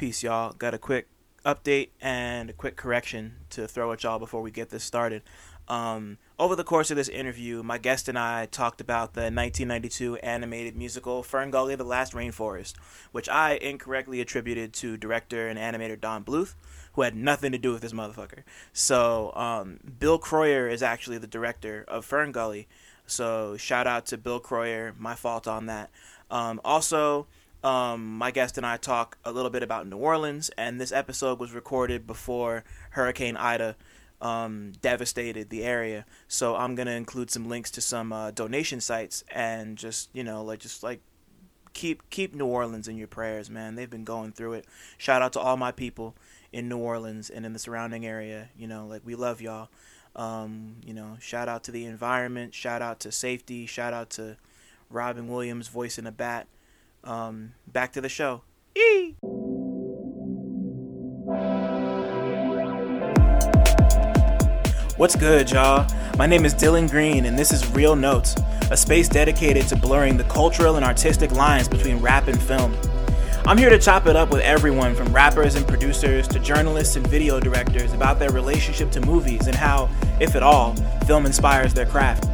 Peace, y'all. Got a quick update and a quick correction to throw at y'all before we get this started. Um, over the course of this interview, my guest and I talked about the 1992 animated musical Fern Gully The Last Rainforest, which I incorrectly attributed to director and animator Don Bluth, who had nothing to do with this motherfucker. So, um, Bill Kroyer is actually the director of Fern Gully. So, shout out to Bill Kroyer. My fault on that. Um, also, um, my guest and I talk a little bit about New Orleans, and this episode was recorded before Hurricane Ida um, devastated the area. So I'm gonna include some links to some uh, donation sites and just you know like just like keep keep New Orleans in your prayers, man. They've been going through it. Shout out to all my people in New Orleans and in the surrounding area. You know, like we love y'all. Um, you know, shout out to the environment. Shout out to safety. Shout out to Robin Williams voicing a bat. Um, back to the show. Eee! What's good, y'all? My name is Dylan Green, and this is Real Notes, a space dedicated to blurring the cultural and artistic lines between rap and film. I'm here to chop it up with everyone from rappers and producers to journalists and video directors about their relationship to movies and how, if at all, film inspires their craft.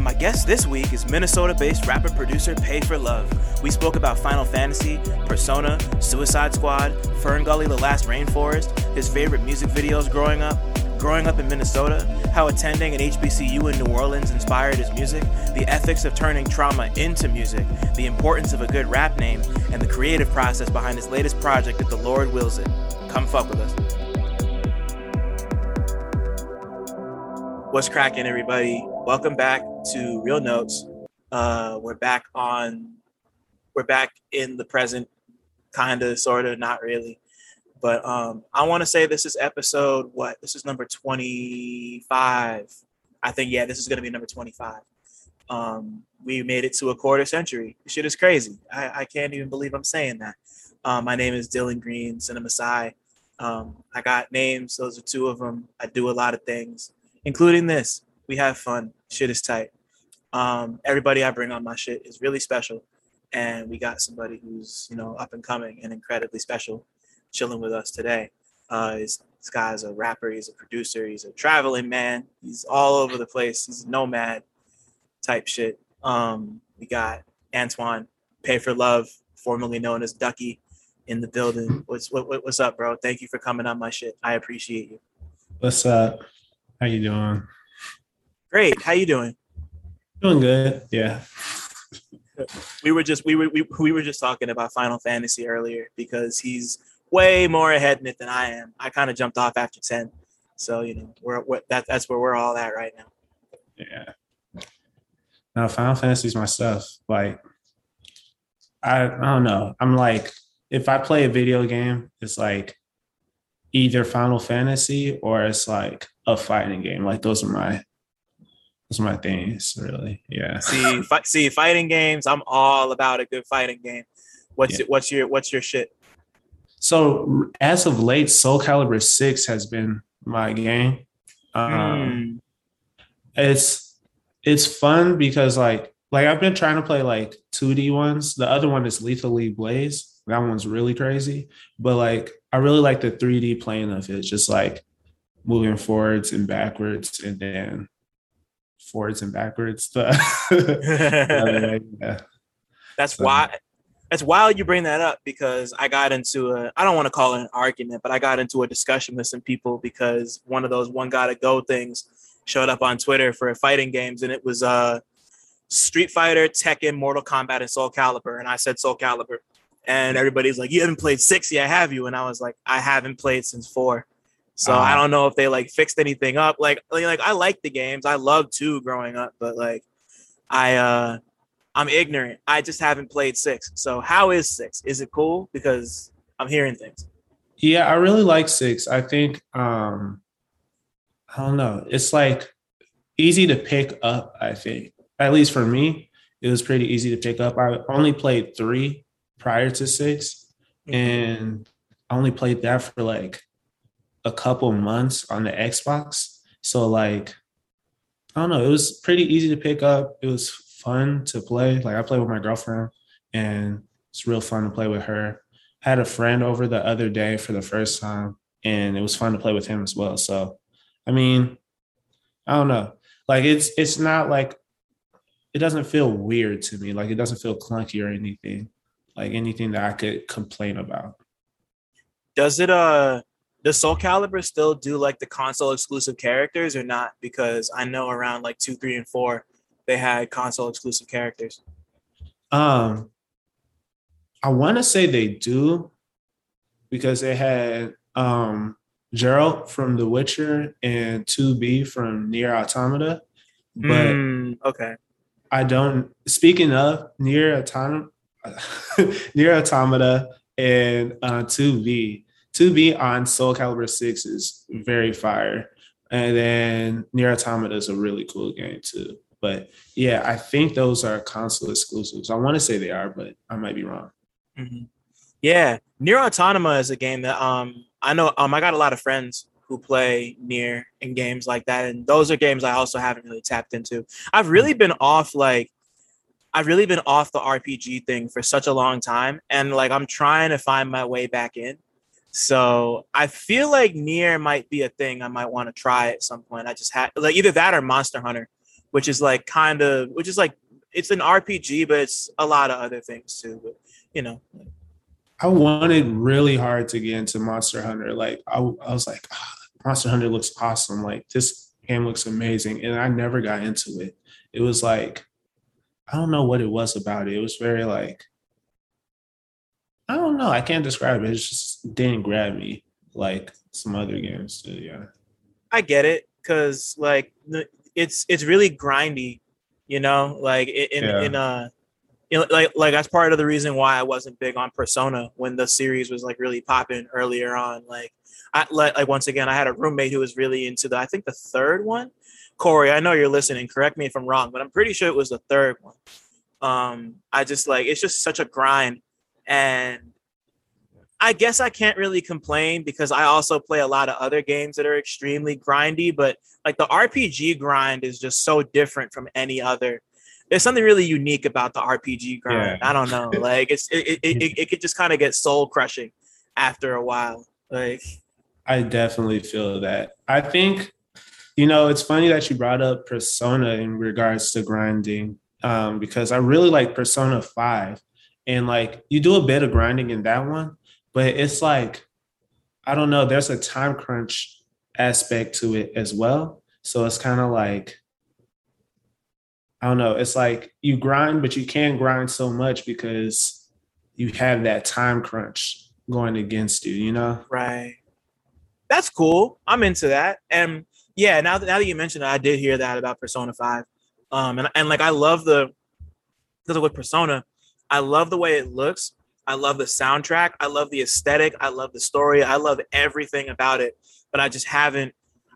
My guest this week is Minnesota based rapper producer Pay for Love. We spoke about Final Fantasy, Persona, Suicide Squad, Fern Gully The Last Rainforest, his favorite music videos growing up, growing up in Minnesota, how attending an HBCU in New Orleans inspired his music, the ethics of turning trauma into music, the importance of a good rap name, and the creative process behind his latest project if the Lord wills it. Come fuck with us. What's cracking, everybody? Welcome back to Real Notes. Uh, we're back on. We're back in the present, kind of, sort of, not really. But um, I want to say this is episode what? This is number twenty-five. I think yeah, this is gonna be number twenty-five. Um, we made it to a quarter century. Shit is crazy. I, I can't even believe I'm saying that. Um, my name is Dylan Green, Cinema Sci. Um, I got names. Those are two of them. I do a lot of things, including this. We have fun. Shit is tight. Um, everybody I bring on my shit is really special, and we got somebody who's you know up and coming and incredibly special chilling with us today. Uh, this guy's a rapper, he's a producer, he's a traveling man, he's all over the place, he's a nomad type shit. Um, we got Antoine Pay for Love, formerly known as Ducky, in the building. What's what, what's up, bro? Thank you for coming on my shit. I appreciate you. What's up? How you doing? Great. How you doing? Doing good. Yeah. we were just we were we, we were just talking about Final Fantasy earlier because he's way more ahead in it than I am. I kind of jumped off after 10. So, you know, we're, we're that, that's where we're all at right now. Yeah. Now, Final Fantasy is my stuff. Like, I, I don't know. I'm like, if I play a video game, it's like either Final Fantasy or it's like a fighting game. Like, those are my those are my things, really. Yeah. See, fi- see, fighting games. I'm all about a good fighting game. What's yeah. it, what's your what's your shit? So as of late, Soul Calibur Six has been my game. Um, mm. It's it's fun because like like I've been trying to play like 2D ones. The other one is Lethal League Blaze. That one's really crazy. But like I really like the 3D plane of it, just like moving forwards and backwards and then forwards and backwards. yeah. That's so. why that's wild you bring that up because I got into a I don't want to call it an argument, but I got into a discussion with some people because one of those one gotta go things showed up on Twitter for fighting games and it was uh Street Fighter, Tekken, Mortal Kombat, and Soul Calibur. And I said Soul Calibur. And everybody's like, You haven't played six yet, have you? And I was like, I haven't played since four. So uh-huh. I don't know if they like fixed anything up. Like, like I like the games. I loved two growing up, but like I uh I'm ignorant. I just haven't played six. So how is six? Is it cool? Because I'm hearing things. Yeah, I really like six. I think um I don't know. It's like easy to pick up, I think. At least for me, it was pretty easy to pick up. I only played three prior to 6 mm-hmm. and I only played that for like a couple months on the Xbox. So like I don't know, it was pretty easy to pick up. It was fun to play. Like I play with my girlfriend and it's real fun to play with her. I had a friend over the other day for the first time, and it was fun to play with him as well. So, I mean, I don't know. Like it's it's not like it doesn't feel weird to me. Like it doesn't feel clunky or anything. Like anything that I could complain about. Does it uh does Soul Calibur still do like the console exclusive characters or not? Because I know around like two, three, and four, they had console exclusive characters. Um, I want to say they do because they had um Geralt from The Witcher and 2B from Nier Automata. But mm, okay. I don't speaking of Nier Automata Nier Automata and uh 2B. 2B on Soul Calibur 6 is very fire. And then Nier Automata is a really cool game too. But yeah, I think those are console exclusives. I want to say they are, but I might be wrong. Mm-hmm. Yeah, Nier Automata is a game that um I know um I got a lot of friends who play Nier in games like that, and those are games I also haven't really tapped into. I've really been off like I've really been off the RPG thing for such a long time, and like I'm trying to find my way back in. So I feel like Nier might be a thing I might want to try at some point. I just had like either that or Monster Hunter, which is like kind of which is like it's an RPG, but it's a lot of other things too. But you know, I wanted really hard to get into Monster Hunter. Like I, I was like, oh, Monster Hunter looks awesome. Like this game looks amazing, and I never got into it. It was like I don't know what it was about it. It was very like I don't know. I can't describe it. It just didn't grab me like some other games do. Yeah, I get it because like it's it's really grindy, you know. Like in yeah. in a you know, like like that's part of the reason why I wasn't big on Persona when the series was like really popping earlier on. Like, I like, like once again, I had a roommate who was really into the I think the third one. Corey, I know you're listening. Correct me if I'm wrong, but I'm pretty sure it was the third one. Um, I just like it's just such a grind, and I guess I can't really complain because I also play a lot of other games that are extremely grindy. But like the RPG grind is just so different from any other there's something really unique about the RPG grind. Yeah. I don't know. Like it's it it, it, it could just kind of get soul crushing after a while. Like I definitely feel that. I think you know it's funny that you brought up Persona in regards to grinding um, because I really like Persona Five, and like you do a bit of grinding in that one, but it's like I don't know. There's a time crunch aspect to it as well. So it's kind of like I don't know. It's like you grind, but you can't grind so much because you have that time crunch going against you, you know? Right. That's cool. I'm into that. And yeah, now that now that you mentioned it, I did hear that about Persona 5. Um and, and like I love the because with Persona, I love the way it looks. I love the soundtrack. I love the aesthetic. I love the story. I love everything about it. But I just haven't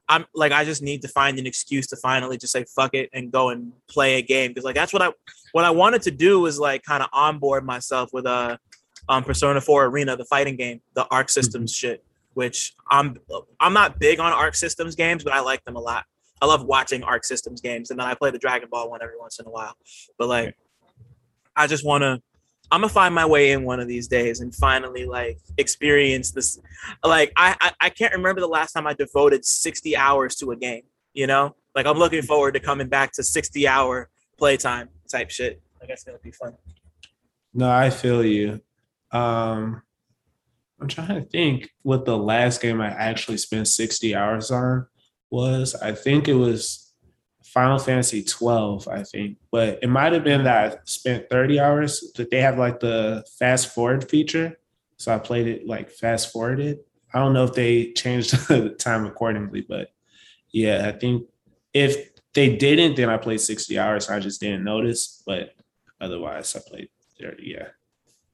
I'm like I just need to find an excuse to finally just say fuck it and go and play a game because like that's what I what I wanted to do was like kind of onboard myself with a uh, um Persona 4 Arena, the fighting game, the Arc Systems mm-hmm. shit, which I'm I'm not big on Arc Systems games, but I like them a lot. I love watching Arc Systems games, and then I play the Dragon Ball one every once in a while. But like, I just want to I'm gonna find my way in one of these days and finally like experience this. Like I, I, I can't remember the last time I devoted 60 hours to a game. You know, like I'm looking forward to coming back to 60 hour playtime type shit. Like that's gonna be fun. No, I feel you. Um, I'm trying to think what the last game I actually spent 60 hours on was. I think it was Final Fantasy 12, I think, but it might have been that I spent 30 hours. That they have like the fast forward feature, so I played it like fast forwarded. I don't know if they changed the time accordingly, but yeah, I think if they didn't, then I played 60 hours. I just didn't notice, but otherwise, I played 30. Yeah.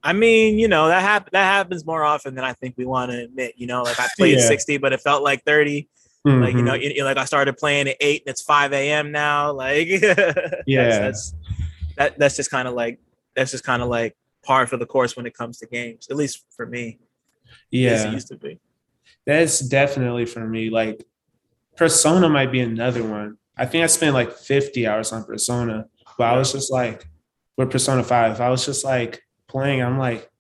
I mean, you know that hap- that happens more often than I think we want to admit. You know, like I played yeah. 60, but it felt like 30 Mm-hmm. Like you know, you, like I started playing at eight and it's five a.m. now. Like yeah, that's, that's that that's just kind of like that's just kind of like par for the course when it comes to games. At least for me. Yeah, it used to be. That's definitely for me. Like Persona might be another one. I think I spent like 50 hours on Persona, but I was just like with Persona 5, I was just like playing. I'm like,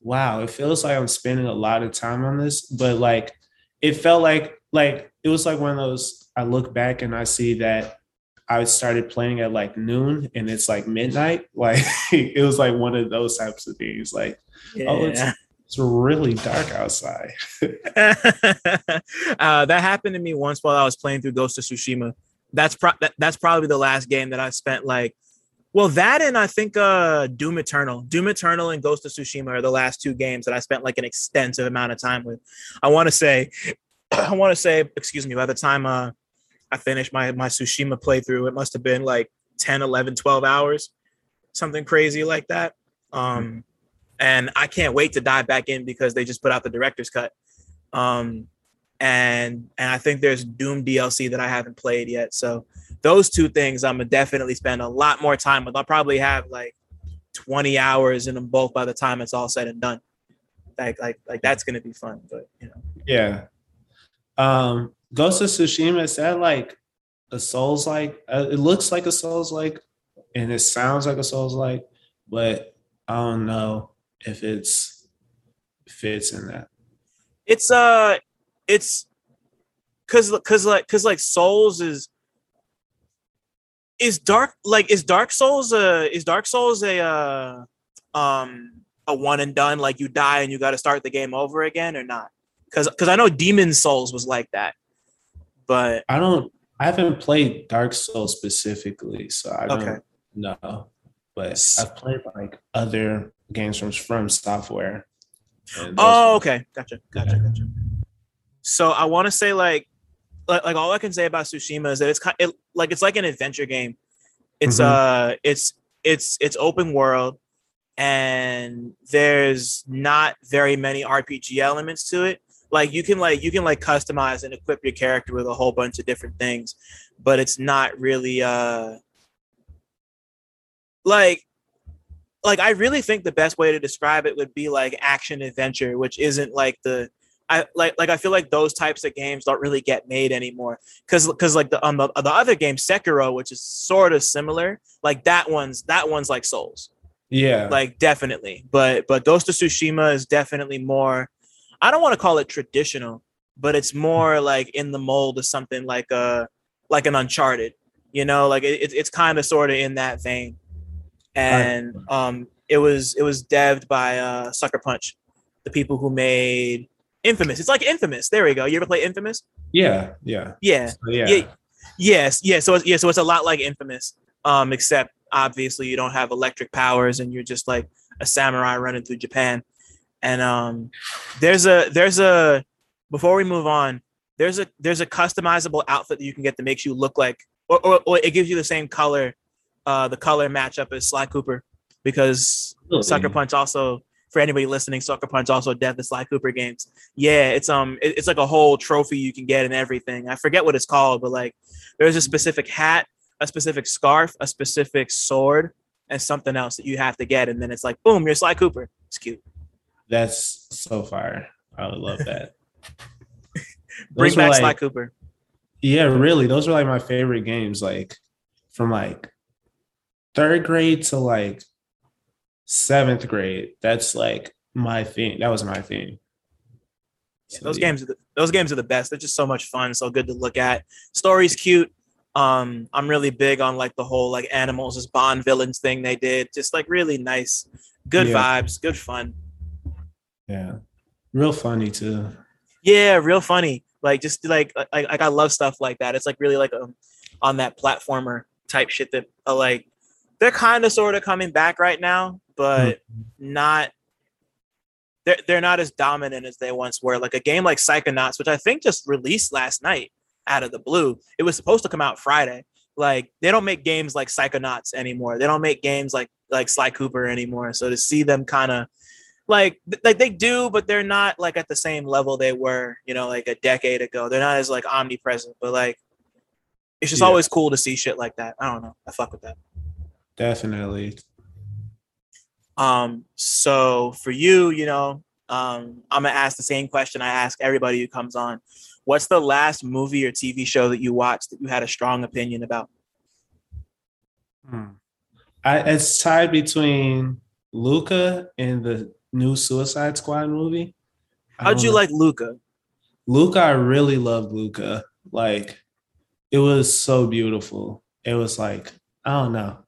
wow, it feels like I'm spending a lot of time on this, but like it felt like like it was like one of those I look back and I see that I started playing at like noon and it's like midnight. Like it was like one of those types of things. Like, yeah. oh, it's, it's really dark outside. uh, that happened to me once while I was playing through Ghost of Tsushima. That's pro- that, that's probably the last game that I spent like well, that and I think uh Doom Eternal. Doom Eternal and Ghost of Tsushima are the last two games that I spent like an extensive amount of time with. I want to say I want to say, excuse me, by the time uh I finished my my Tsushima playthrough, it must have been like 10, 11, 12 hours, something crazy like that. Um, and I can't wait to dive back in because they just put out the director's cut. Um, and and I think there's Doom DLC that I haven't played yet. So those two things I'm gonna definitely spend a lot more time with. I'll probably have like 20 hours in them both by the time it's all said and done. Like like like that's gonna be fun, but you know. Yeah. Um Ghost of Tsushima is that like a Souls like? Uh, it looks like a Souls like, and it sounds like a Souls like, but I don't know if it's fits in that. It's uh, it's because because like because like Souls is is dark like is Dark Souls uh is Dark Souls a uh um a one and done like you die and you got to start the game over again or not? Because because I know Demon's Souls was like that but I don't. I haven't played Dark Souls specifically, so I don't okay. know. But I've played like other games from From Software. Oh, okay, gotcha, gotcha, yeah. gotcha. So I want to say like, like, like all I can say about Tsushima is that it's kind, it, like it's like an adventure game. It's mm-hmm. uh, it's it's it's open world, and there's not very many RPG elements to it like you can like you can like customize and equip your character with a whole bunch of different things but it's not really uh like like I really think the best way to describe it would be like action adventure, which isn't like the I like like I feel like those types of games don't really get made anymore because because like the um the, the other game Sekiro, which is sort of similar, like that one's that one's like Souls, yeah, like definitely. But but Ghost of Tsushima is definitely more I don't want to call it traditional, but it's more like in the mold of something like a like an Uncharted. You know, like it, it's kind of sort of in that vein. And um, it was it was devved by uh, Sucker Punch, the people who made Infamous. It's like Infamous. There we go. You ever play Infamous? Yeah, yeah, yeah, so, yeah. yeah. Yes, yeah. So it's, yeah, so it's a lot like Infamous, um, except obviously you don't have electric powers and you're just like a samurai running through Japan. And um, there's a there's a before we move on, there's a there's a customizable outfit that you can get that makes you look like, or, or, or it gives you the same color, uh, the color matchup as Sly Cooper, because really? Sucker Punch also for anybody listening, Sucker Punch also dev the Sly Cooper games. Yeah, it's um it, it's like a whole trophy you can get and everything. I forget what it's called, but like there's a specific hat, a specific scarf, a specific sword, and something else that you have to get, and then it's like boom, you're Sly Cooper. It's cute. That's so fire. I would love that. Bring back like, Sly Cooper. Yeah, really. Those were like my favorite games. Like from like third grade to like seventh grade. That's like my thing. That was my thing. So, those yeah. games, are the, those games are the best. They're just so much fun, so good to look at. Story's cute. Um, I'm really big on like the whole like animals as Bond villains thing they did. Just like really nice, good yeah. vibes, good fun. Yeah. Real funny too. Yeah, real funny. Like just like like, like I love stuff like that. It's like really like a, um, on that platformer type shit that uh, like they're kind of sort of coming back right now, but mm-hmm. not they're they're not as dominant as they once were. Like a game like Psychonauts, which I think just released last night out of the blue. It was supposed to come out Friday. Like they don't make games like Psychonauts anymore. They don't make games like like Sly Cooper anymore. So to see them kind of like like they do, but they're not like at the same level they were, you know, like a decade ago. They're not as like omnipresent, but like it's just yeah. always cool to see shit like that. I don't know. I fuck with that. Definitely. Um, so for you, you know, um, I'm gonna ask the same question I ask everybody who comes on. What's the last movie or TV show that you watched that you had a strong opinion about? Hmm. I, it's tied between Luca and the new Suicide Squad movie. How'd you know. like Luca? Luca, I really loved Luca. Like, it was so beautiful. It was like, I don't know.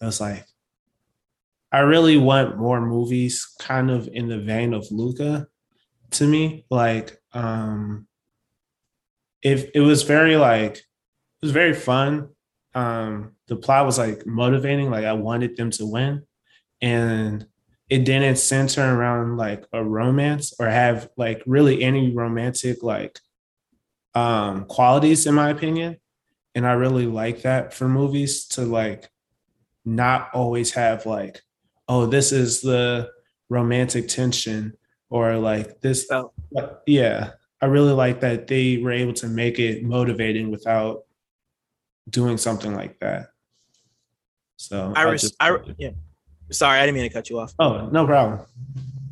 It was like, I really want more movies kind of in the vein of Luca to me. Like, um, if it was very like, it was very fun. Um, the plot was like motivating. Like, I wanted them to win. And it didn't center around like a romance or have like really any romantic like um qualities in my opinion. And i really like that for movies to like not always have like oh this is the romantic tension or like this oh. yeah i really like that they were able to make it motivating without doing something like that. So i, res- I, I yeah Sorry, I didn't mean to cut you off. Oh, no problem.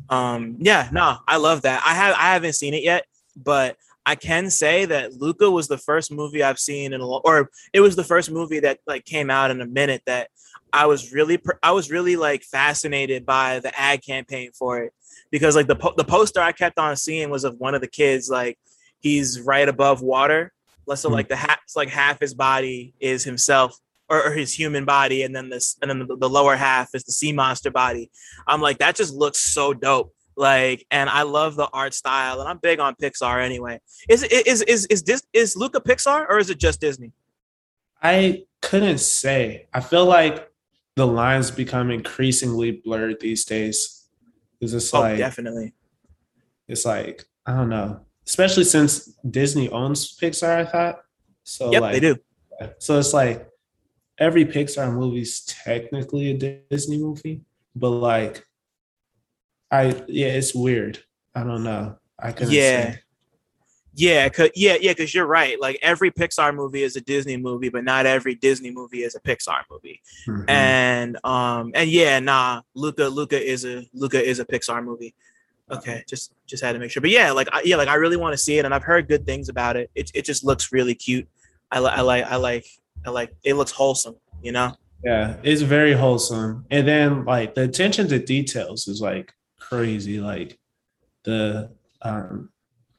Um, yeah, no, I love that. I have I haven't seen it yet, but I can say that Luca was the first movie I've seen in a long, or it was the first movie that like came out in a minute that I was really I was really like fascinated by the ad campaign for it because like the po- the poster I kept on seeing was of one of the kids like he's right above water, so hmm. like the half like half his body is himself or, or his human body, and then this, and then the, the lower half is the sea monster body. I'm like, that just looks so dope. Like and i love the art style and i'm big on pixar anyway. Is is is is this is luca pixar or is it just disney? I couldn't say. I feel like the lines become increasingly blurred these days. It's just oh, like definitely. it's like i don't know. Especially since disney owns pixar i thought. So yep, like they do. so it's like every Pixar movie is technically a Disney movie, but like, I yeah, it's weird. I don't know. I can yeah. Say. Yeah, cause, yeah, yeah, because you're right. Like every Pixar movie is a Disney movie, but not every Disney movie is a Pixar movie. Mm-hmm. And um, and yeah, nah, Luca, Luca is a Luca is a Pixar movie. Okay, just just had to make sure. But yeah, like I, yeah, like I really want to see it, and I've heard good things about it. It it just looks really cute. I, I like I like and like it looks wholesome, you know? Yeah, it's very wholesome. And then like the attention to details is like crazy. Like the um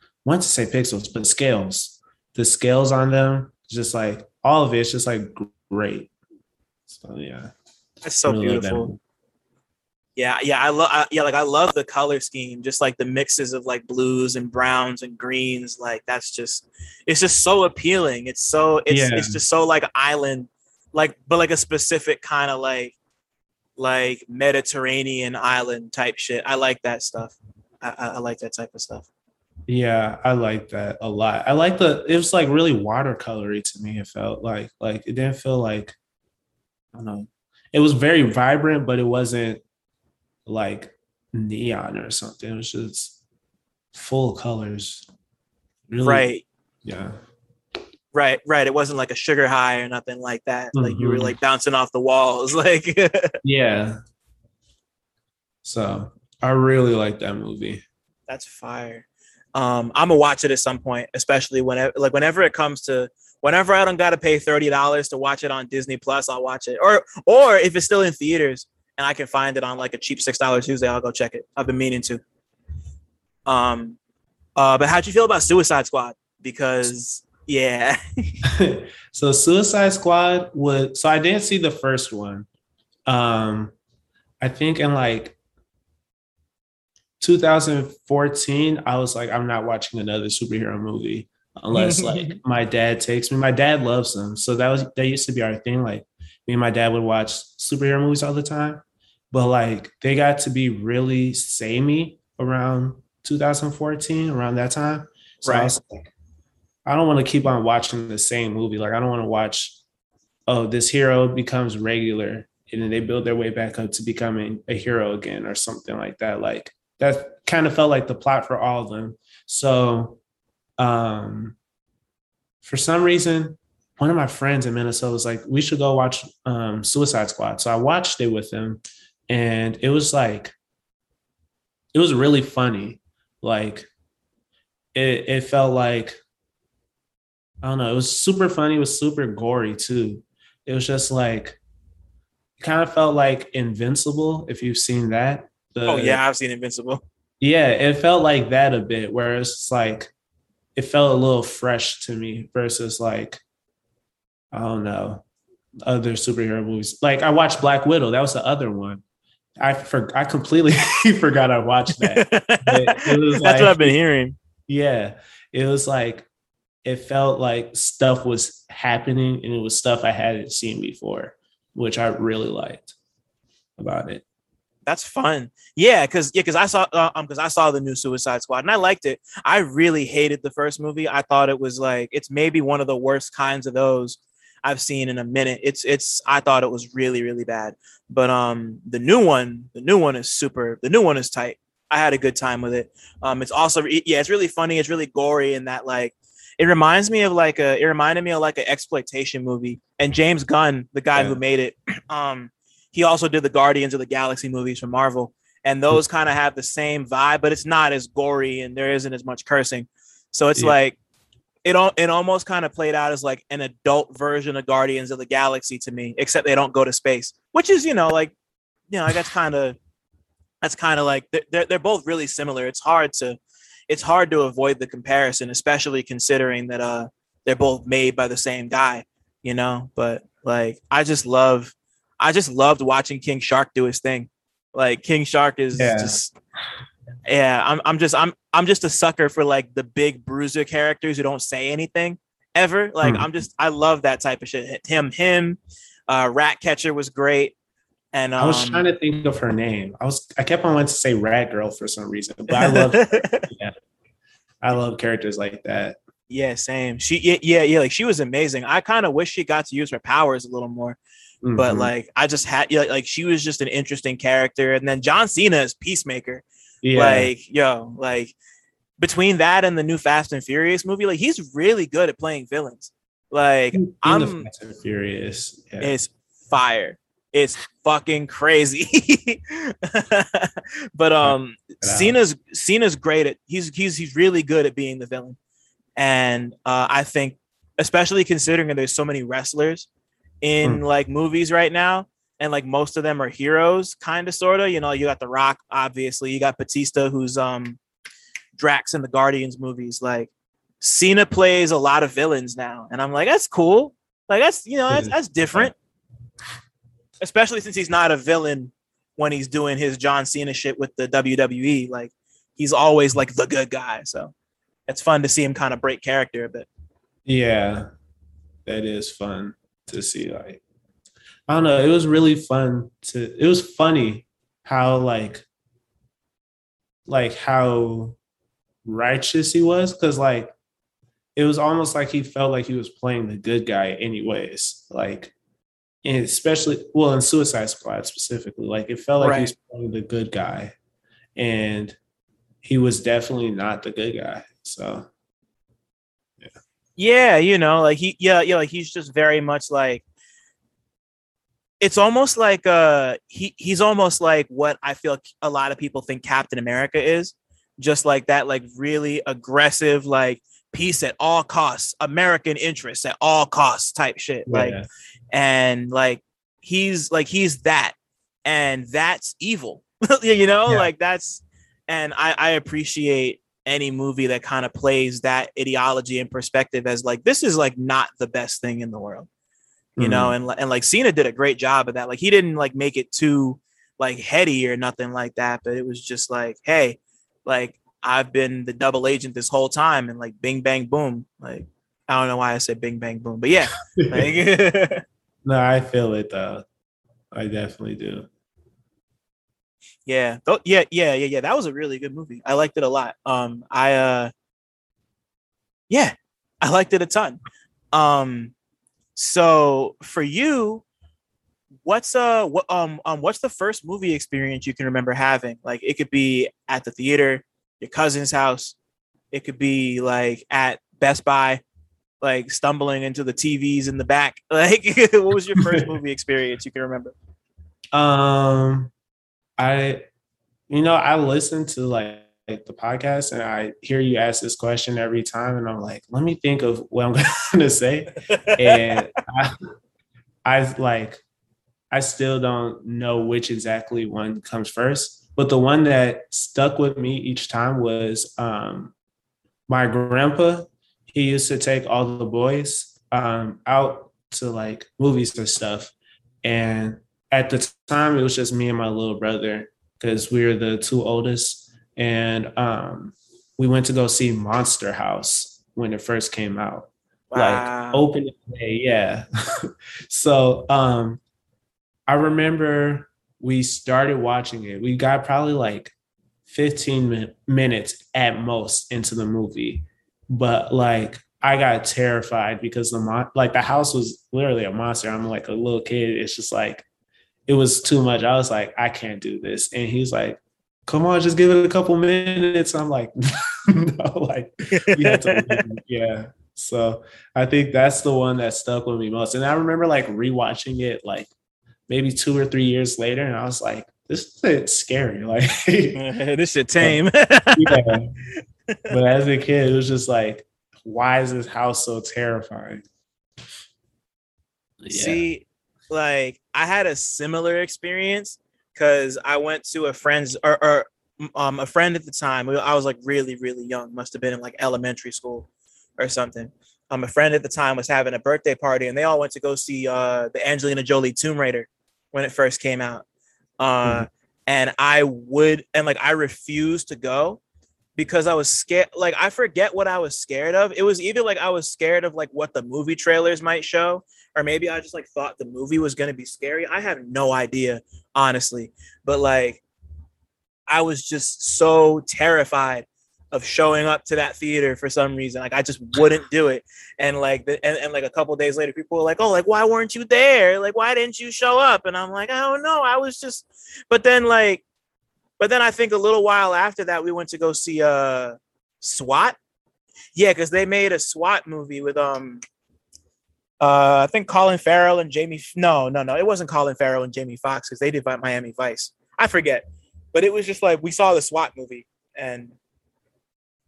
I want to say pixels, but scales. The scales on them, just like all of it's just like great. So yeah. That's so really beautiful. Yeah, yeah, I love yeah, like I love the color scheme, just like the mixes of like blues and browns and greens. Like that's just it's just so appealing. It's so it's yeah. it's just so like island, like but like a specific kind of like like Mediterranean island type shit. I like that stuff. I, I like that type of stuff. Yeah, I like that a lot. I like the it was like really watercolory to me. It felt like like it didn't feel like I don't know. It was very vibrant, but it wasn't like neon or something. It was just full colors. Really, right. Yeah. Right, right. It wasn't like a sugar high or nothing like that. Mm-hmm. Like you were mm-hmm. like bouncing off the walls. Like Yeah. So I really like that movie. That's fire. Um, I'm gonna watch it at some point, especially whenever like whenever it comes to whenever I don't gotta pay thirty dollars to watch it on Disney Plus, I'll watch it. Or or if it's still in theaters, and I can find it on like a cheap six dollar Tuesday, I'll go check it. I've been meaning to. Um, uh, but how'd you feel about Suicide Squad? Because yeah. so Suicide Squad would. So I didn't see the first one. Um, I think in like 2014, I was like, I'm not watching another superhero movie unless like my dad takes me. My dad loves them, so that was that used to be our thing. Like me and my dad would watch superhero movies all the time but like they got to be really samey around 2014, around that time. So right. I was like, I don't want to keep on watching the same movie. Like I don't want to watch, oh, this hero becomes regular and then they build their way back up to becoming a hero again or something like that. Like that kind of felt like the plot for all of them. So um for some reason, one of my friends in Minnesota was like, we should go watch um, Suicide Squad. So I watched it with him and it was like it was really funny like it it felt like i don't know it was super funny it was super gory too it was just like it kind of felt like invincible if you've seen that The, oh yeah, I've seen Invincible. Yeah, it felt like that a bit, where it's like it felt a little fresh to me versus like I don't know other superhero movies. Like I watched Black Widow. That was the other one. I for, I completely forgot I watched that. That's like, what I've been hearing. Yeah, it was like it felt like stuff was happening, and it was stuff I hadn't seen before, which I really liked about it. That's fun. Yeah, because yeah, because I saw uh, um because I saw the new Suicide Squad and I liked it. I really hated the first movie. I thought it was like it's maybe one of the worst kinds of those I've seen in a minute. It's it's I thought it was really really bad. But um the new one, the new one is super. The new one is tight. I had a good time with it. Um it's also yeah, it's really funny, it's really gory in that like it reminds me of like a it reminded me of like an exploitation movie. And James Gunn, the guy yeah. who made it, um he also did the Guardians of the Galaxy movies from Marvel. And those kind of have the same vibe, but it's not as gory and there isn't as much cursing. So it's yeah. like it it almost kind of played out as like an adult version of Guardians of the Galaxy to me, except they don't go to space, which is you know like you know I guess kind of that's kind of like they're they're both really similar. It's hard to it's hard to avoid the comparison, especially considering that uh they're both made by the same guy, you know. But like I just love I just loved watching King Shark do his thing. Like King Shark is yeah. just yeah, I'm I'm just I'm I'm just a sucker for like the big bruiser characters who don't say anything ever. Like mm. I'm just I love that type of shit. Him him, uh, Ratcatcher was great. And um, I was um, trying to think of her name. I was I kept on wanting to say Rat Girl for some reason, but I love yeah, I love characters like that. Yeah, same. She yeah yeah yeah like she was amazing. I kind of wish she got to use her powers a little more. Mm-hmm. But like I just had yeah, like she was just an interesting character. And then John Cena is Peacemaker. Yeah. Like, yo, like between that and the new Fast and Furious movie, like he's really good at playing villains. Like in I'm Fast and Furious. Yeah. It's fire. It's fucking crazy. but um Cena's Cena's great at he's he's he's really good at being the villain. And uh I think especially considering that there's so many wrestlers in mm. like movies right now and like most of them are heroes, kind of, sort of. You know, you got The Rock, obviously. You got Batista, who's um Drax in the Guardians movies. Like Cena plays a lot of villains now, and I'm like, that's cool. Like that's you know that's that's different, especially since he's not a villain when he's doing his John Cena shit with the WWE. Like he's always like the good guy. So it's fun to see him kind of break character a bit. Yeah, that is fun to see. Like I don't know. It was really fun to. It was funny how like like how righteous he was because like it was almost like he felt like he was playing the good guy anyways like and especially well in suicide squad specifically like it felt like right. he was playing the good guy and he was definitely not the good guy so yeah yeah you know like he yeah yeah like he's just very much like it's almost like uh he he's almost like what I feel a lot of people think Captain America is, just like that, like really aggressive, like peace at all costs, American interests at all costs type shit. Yeah. Like, and like he's like he's that, and that's evil. you know, yeah. like that's and I I appreciate any movie that kind of plays that ideology and perspective as like this is like not the best thing in the world you mm-hmm. know, and and like Cena did a great job of that. Like he didn't like make it too like heady or nothing like that, but it was just like, hey, like I've been the double agent this whole time, and like bing bang boom. Like I don't know why I said bing bang boom, but yeah. like, no, I feel it though. I definitely do. Yeah. Oh, yeah, yeah, yeah, yeah. That was a really good movie. I liked it a lot. Um, I uh yeah, I liked it a ton. Um, so for you, what's uh what um um what's the first movie experience you can remember having? Like it could be at the theater, your cousin's house, it could be like at Best Buy, like stumbling into the TVs in the back. Like what was your first movie experience you can remember? Um I you know, I listened to like like the podcast and I hear you ask this question every time and I'm like, let me think of what I'm to say. and I, I like, I still don't know which exactly one comes first, But the one that stuck with me each time was um, my grandpa. He used to take all the boys um, out to like movies and stuff. And at the time, it was just me and my little brother because we were the two oldest. And um, we went to go see Monster House when it first came out. Wow. Like opening day, yeah. so um I remember we started watching it. We got probably like 15 min- minutes at most into the movie. But like I got terrified because the mon- like the house was literally a monster. I'm like a little kid. It's just like it was too much. I was like, I can't do this. And he's like, come on, just give it a couple minutes. I'm like, no, like, yeah. So I think that's the one that stuck with me most. And I remember like rewatching it like maybe two or three years later, and I was like, this is scary. Like this shit tame. yeah. But as a kid, it was just like, why is this house so terrifying? Yeah. See, like I had a similar experience because I went to a friend's or, or um, a friend at the time. I was like really, really young, must have been in like elementary school or something. Um, a friend at the time was having a birthday party, and they all went to go see uh, the Angelina Jolie Tomb Raider when it first came out. Uh, mm-hmm. And I would, and like I refused to go because I was scared. Like I forget what I was scared of. It was either like I was scared of like what the movie trailers might show, or maybe I just like thought the movie was gonna be scary. I have no idea, honestly. But like I was just so terrified of showing up to that theater for some reason. Like I just wouldn't do it. And like the, and, and like a couple days later, people were like, Oh, like why weren't you there? Like why didn't you show up? And I'm like, I don't know. I was just but then like but then I think a little while after that we went to go see uh SWAT. Yeah, because they made a SWAT movie with um uh I think Colin Farrell and Jamie no, no, no, it wasn't Colin Farrell and Jamie Foxx because they did Miami Vice. I forget. But it was just like we saw the SWAT movie and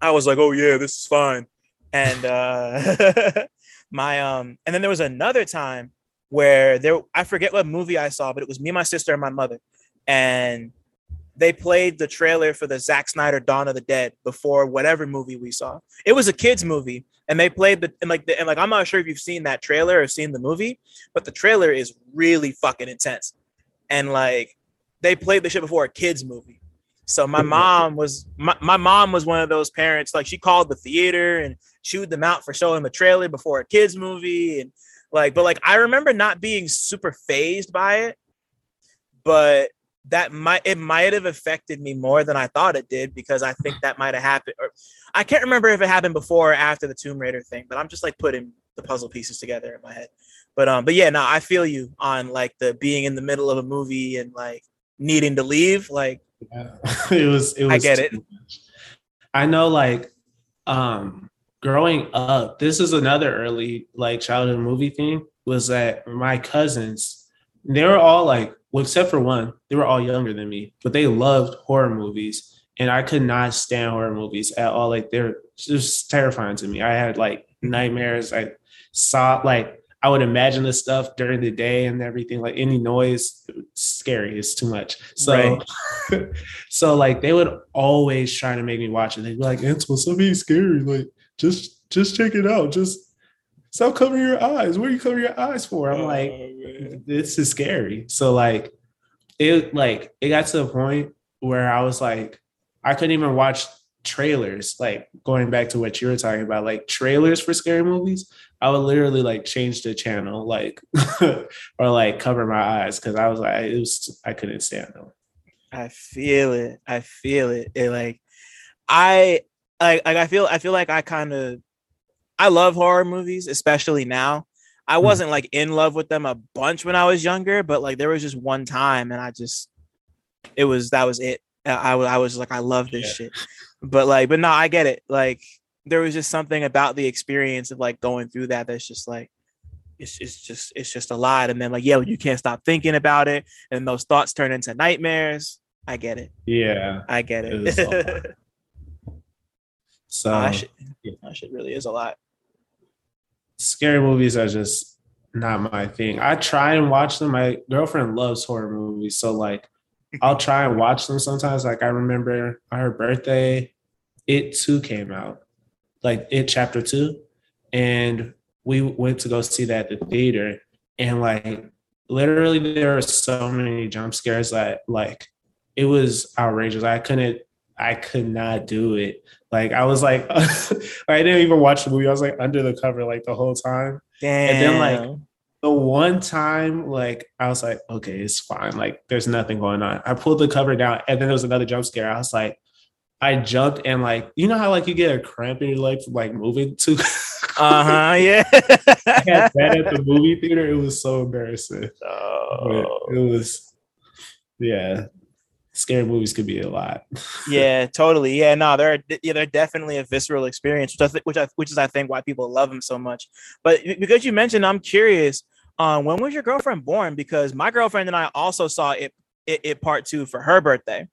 I was like, oh yeah, this is fine. And uh my um and then there was another time where there I forget what movie I saw, but it was me, my sister, and my mother. And they played the trailer for the Zack Snyder Dawn of the Dead before whatever movie we saw. It was a kids movie, and they played the and like the, and like I'm not sure if you've seen that trailer or seen the movie, but the trailer is really fucking intense. And like they played the shit before a kids movie. So my mom was my, my mom was one of those parents like she called the theater and chewed them out for showing the trailer before a kids movie and like but like I remember not being super phased by it but that might it might have affected me more than I thought it did because I think that might have happened or I can't remember if it happened before or after the Tomb Raider thing but I'm just like putting the puzzle pieces together in my head but um but yeah no I feel you on like the being in the middle of a movie and like needing to leave like yeah. it was it was I get it. Much. I know like um growing up, this is another early like childhood movie thing was that my cousins, they were all like, well, except for one, they were all younger than me, but they loved horror movies. And I could not stand horror movies at all. Like they're just terrifying to me. I had like nightmares. I saw like I would imagine the stuff during the day and everything, like any noise, scary. It's too much. So, right. so like they would always try to make me watch it. They'd be like, "It's supposed to be scary. Like, just just check it out. Just stop covering your eyes. What are you covering your eyes for?" I'm oh, like, man. "This is scary." So like, it like it got to the point where I was like, I couldn't even watch trailers. Like going back to what you were talking about, like trailers for scary movies. I would literally like change the channel, like or like cover my eyes because I was like, it was I couldn't stand them. I feel it. I feel it. It like I like like I feel I feel like I kind of I love horror movies, especially now. I hmm. wasn't like in love with them a bunch when I was younger, but like there was just one time and I just it was that was it. Uh, I, I was like I love this yeah. shit. But like but no, I get it. Like there was just something about the experience of like going through that that's just like it's, it's just it's just a lot and then like yeah you can't stop thinking about it and those thoughts turn into nightmares i get it yeah i get it, it so oh, that, shit, yeah. that shit really is a lot scary movies are just not my thing i try and watch them my girlfriend loves horror movies so like I'll try and watch them sometimes. Like I remember on her birthday, it too came out, like it chapter two, and we went to go see that at the theater, and like literally there were so many jump scares that like it was outrageous. I couldn't, I could not do it. Like I was like, I didn't even watch the movie. I was like under the cover like the whole time. Damn. And then like the one time, like I was like, okay, it's fine. Like there's nothing going on. I pulled the cover down, and then there was another jump scare. I was like, I jumped and like you know how like you get a cramp in your leg from like moving too. uh huh. Yeah. I had that at the movie theater. It was so embarrassing. Oh. But it was, yeah. Scary movies could be a lot. yeah, totally. Yeah, no, they're yeah, they're definitely a visceral experience, which I th- which I which is I think why people love them so much. But because you mentioned, I'm curious. Um, when was your girlfriend born? Because my girlfriend and I also saw it it, it part two for her birthday.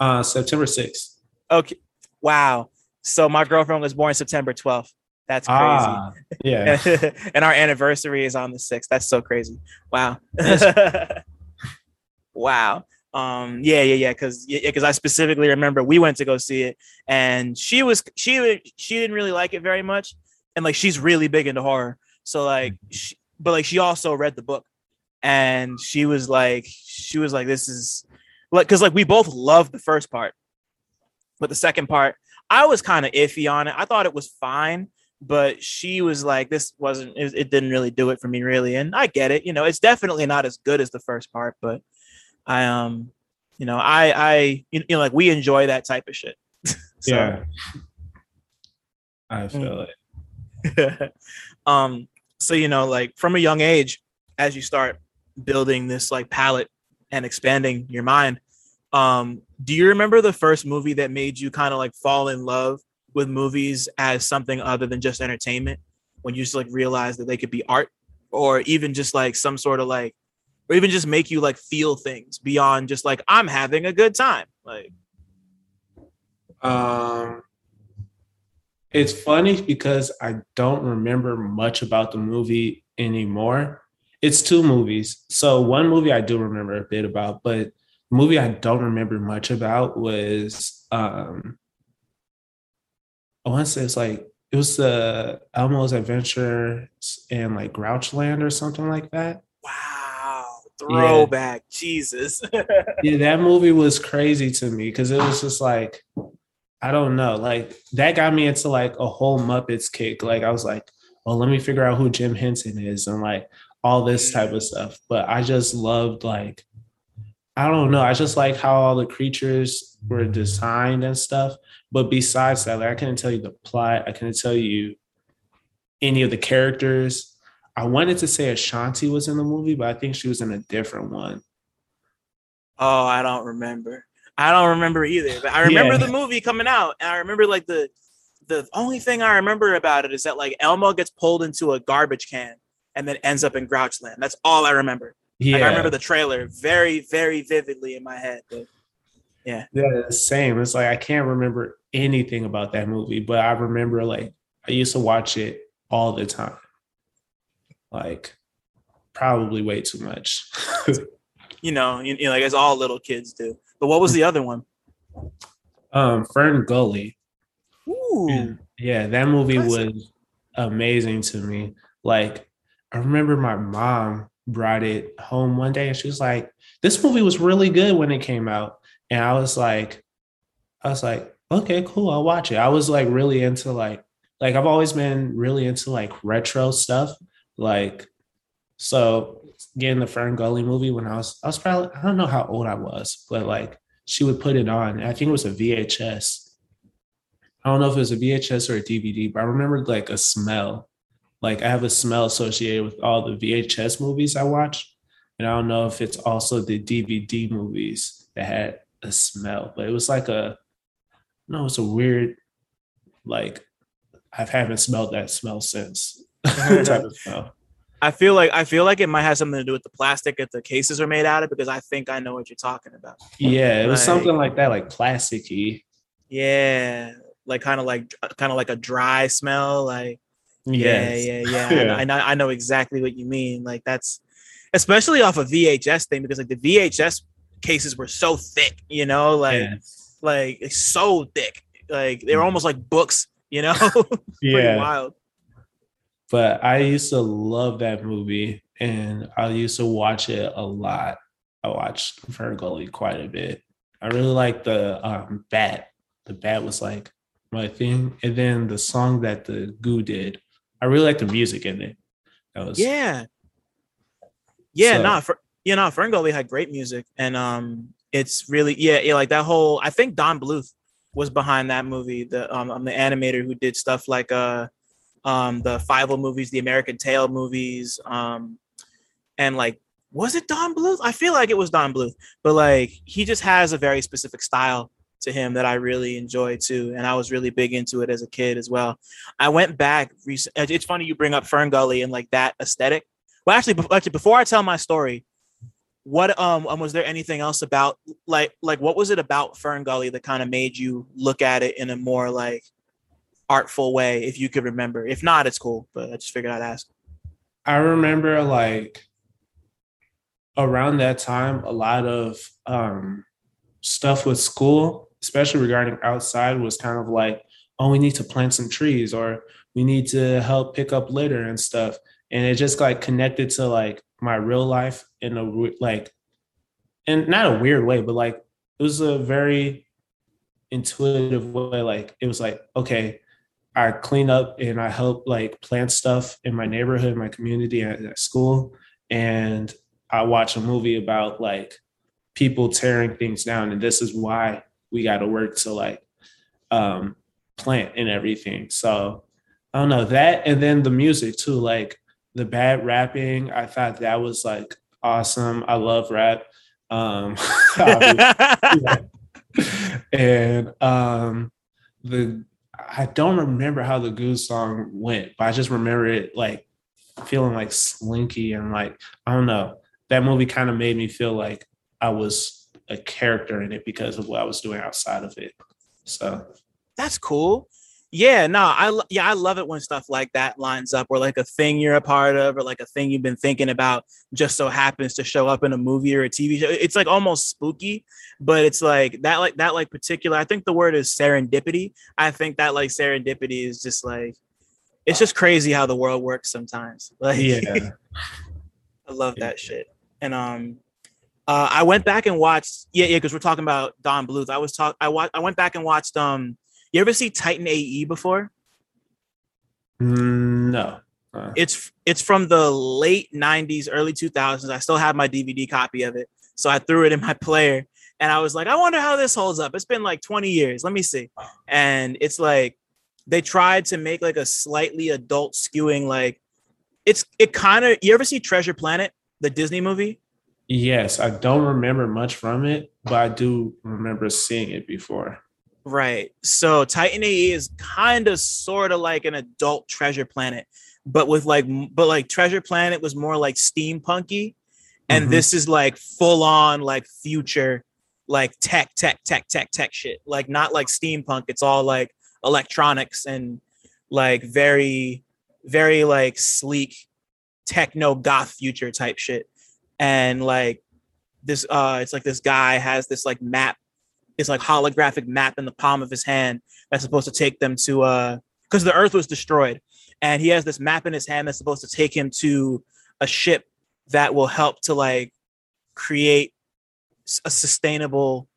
Uh, September 6th. Okay. Wow. So my girlfriend was born September 12th. That's crazy. Ah, yeah. and our anniversary is on the 6th. That's so crazy. Wow. wow. Um, yeah, yeah, yeah. Cause yeah, because I specifically remember we went to go see it and she was she she didn't really like it very much. And like she's really big into horror. So like mm-hmm. she, but like she also read the book and she was like she was like this is like because like we both loved the first part but the second part i was kind of iffy on it i thought it was fine but she was like this wasn't it, it, didn't really do it for me really and i get it you know it's definitely not as good as the first part but i um you know i i you know like we enjoy that type of shit. So. yeah. I feel it. Um so you know like from a young age as you start building this like palette and expanding your mind um do you remember the first movie that made you kind of like fall in love with movies as something other than just entertainment? When you just like realize that they could be art or even just like some sort of like or even just make you like feel things beyond just like i'm having a good time like. Um it's funny because i don't remember much about the movie anymore. It's two movies so one movie i do remember a bit about but the movie i don't remember much about was um I want to say it's like it was the Elmo's Adventure in like Grouchland or something like that. Wow, throwback, yeah. Jesus. yeah, that movie was crazy to me because it was just like I don't know, like that got me into like a whole Muppets kick. Like I was like, well, let me figure out who Jim Henson is and like all this type of stuff. But I just loved like I don't know. I just like how all the creatures were designed and stuff. But besides that, like I couldn't tell you the plot. I couldn't tell you any of the characters. I wanted to say Ashanti was in the movie, but I think she was in a different one. Oh, I don't remember. I don't remember either. But I remember yeah. the movie coming out, and I remember like the the only thing I remember about it is that like Elmo gets pulled into a garbage can and then ends up in Grouchland. That's all I remember. Yeah, like, I remember the trailer very, very vividly in my head. But yeah, yeah, same. It's like I can't remember anything about that movie, but I remember like I used to watch it all the time. Like probably way too much. you know, you, you know, like as all little kids do. But what was the other one? Um, Fern Gully. Ooh. And yeah, that movie was amazing to me. Like I remember my mom brought it home one day and she was like, This movie was really good when it came out. And I was like, I was like, okay, cool, I'll watch it. I was like really into like like I've always been really into like retro stuff. Like so getting the Fern Gully movie when I was I was probably I don't know how old I was, but like she would put it on. I think it was a VHS. I don't know if it was a VHS or a DVD, but I remember like a smell. Like I have a smell associated with all the VHS movies I watch. And I don't know if it's also the DVD movies that had a smell, but it was like a no, it's a weird, like I haven't smelled that smell since. type of smell. I feel like I feel like it might have something to do with the plastic that the cases are made out of because I think I know what you're talking about. Yeah, it was like, something like that, like plasticky. Yeah, like kind of like kind of like a dry smell. Like yes. yeah, yeah, yeah. yeah. I, know, I know exactly what you mean. Like that's especially off a of VHS thing because like the VHS cases were so thick, you know, like yeah. like so thick, like they were mm. almost like books, you know. yeah, wild. But I used to love that movie, and I used to watch it a lot. I watched Ferngully quite a bit. I really like the um, bat. The bat was like my thing, and then the song that the Goo did. I really like the music in it. That was yeah, yeah. So, nah, for know, Ferngully had great music, and um, it's really yeah, yeah, like that whole. I think Don Bluth was behind that movie, the um, um the animator who did stuff like uh, um, the Fievel movies, the American Tail movies, um, and like was it Don Bluth? I feel like it was Don Bluth, but like he just has a very specific style to him that I really enjoy too, and I was really big into it as a kid as well. I went back. It's funny you bring up Fern Gully and like that aesthetic. Well, actually, actually, before I tell my story, what um, um was there anything else about like like what was it about Fern Gully that kind of made you look at it in a more like artful way if you could remember. If not it's cool but i just figured i'd ask. I remember like around that time a lot of um stuff with school especially regarding outside was kind of like oh we need to plant some trees or we need to help pick up litter and stuff. And it just like connected to like my real life in a like in not a weird way but like it was a very intuitive way like it was like okay i clean up and i help like plant stuff in my neighborhood my community at, at school and i watch a movie about like people tearing things down and this is why we got to work to like um plant and everything so i don't know that and then the music too like the bad rapping, I thought that was like awesome. I love rap. Um, and um, the I don't remember how the Goose song went, but I just remember it like feeling like slinky and like I don't know. That movie kind of made me feel like I was a character in it because of what I was doing outside of it. So that's cool. Yeah, no, I yeah, I love it when stuff like that lines up, or like a thing you're a part of, or like a thing you've been thinking about, just so happens to show up in a movie or a TV show. It's like almost spooky, but it's like that, like that, like particular. I think the word is serendipity. I think that like serendipity is just like, it's just crazy how the world works sometimes. Like, yeah, I love that shit. And um, uh, I went back and watched. Yeah, yeah, because we're talking about Don Bluth. I was talk. I wa- I went back and watched um you ever see Titan AE before? No. Uh. It's it's from the late 90s, early 2000s. I still have my DVD copy of it. So I threw it in my player and I was like, I wonder how this holds up. It's been like 20 years. Let me see. And it's like they tried to make like a slightly adult skewing like it's it kind of you ever see Treasure Planet, the Disney movie? Yes, I don't remember much from it, but I do remember seeing it before. Right. So Titan AE is kind of sort of like an adult Treasure Planet, but with like, but like Treasure Planet was more like steampunky, and mm-hmm. this is like full on like future, like tech, tech, tech, tech, tech shit. Like not like steampunk. It's all like electronics and like very, very like sleek techno goth future type shit. And like this, uh, it's like this guy has this like map is like holographic map in the palm of his hand that's supposed to take them to uh because the earth was destroyed. And he has this map in his hand that's supposed to take him to a ship that will help to like create a sustainable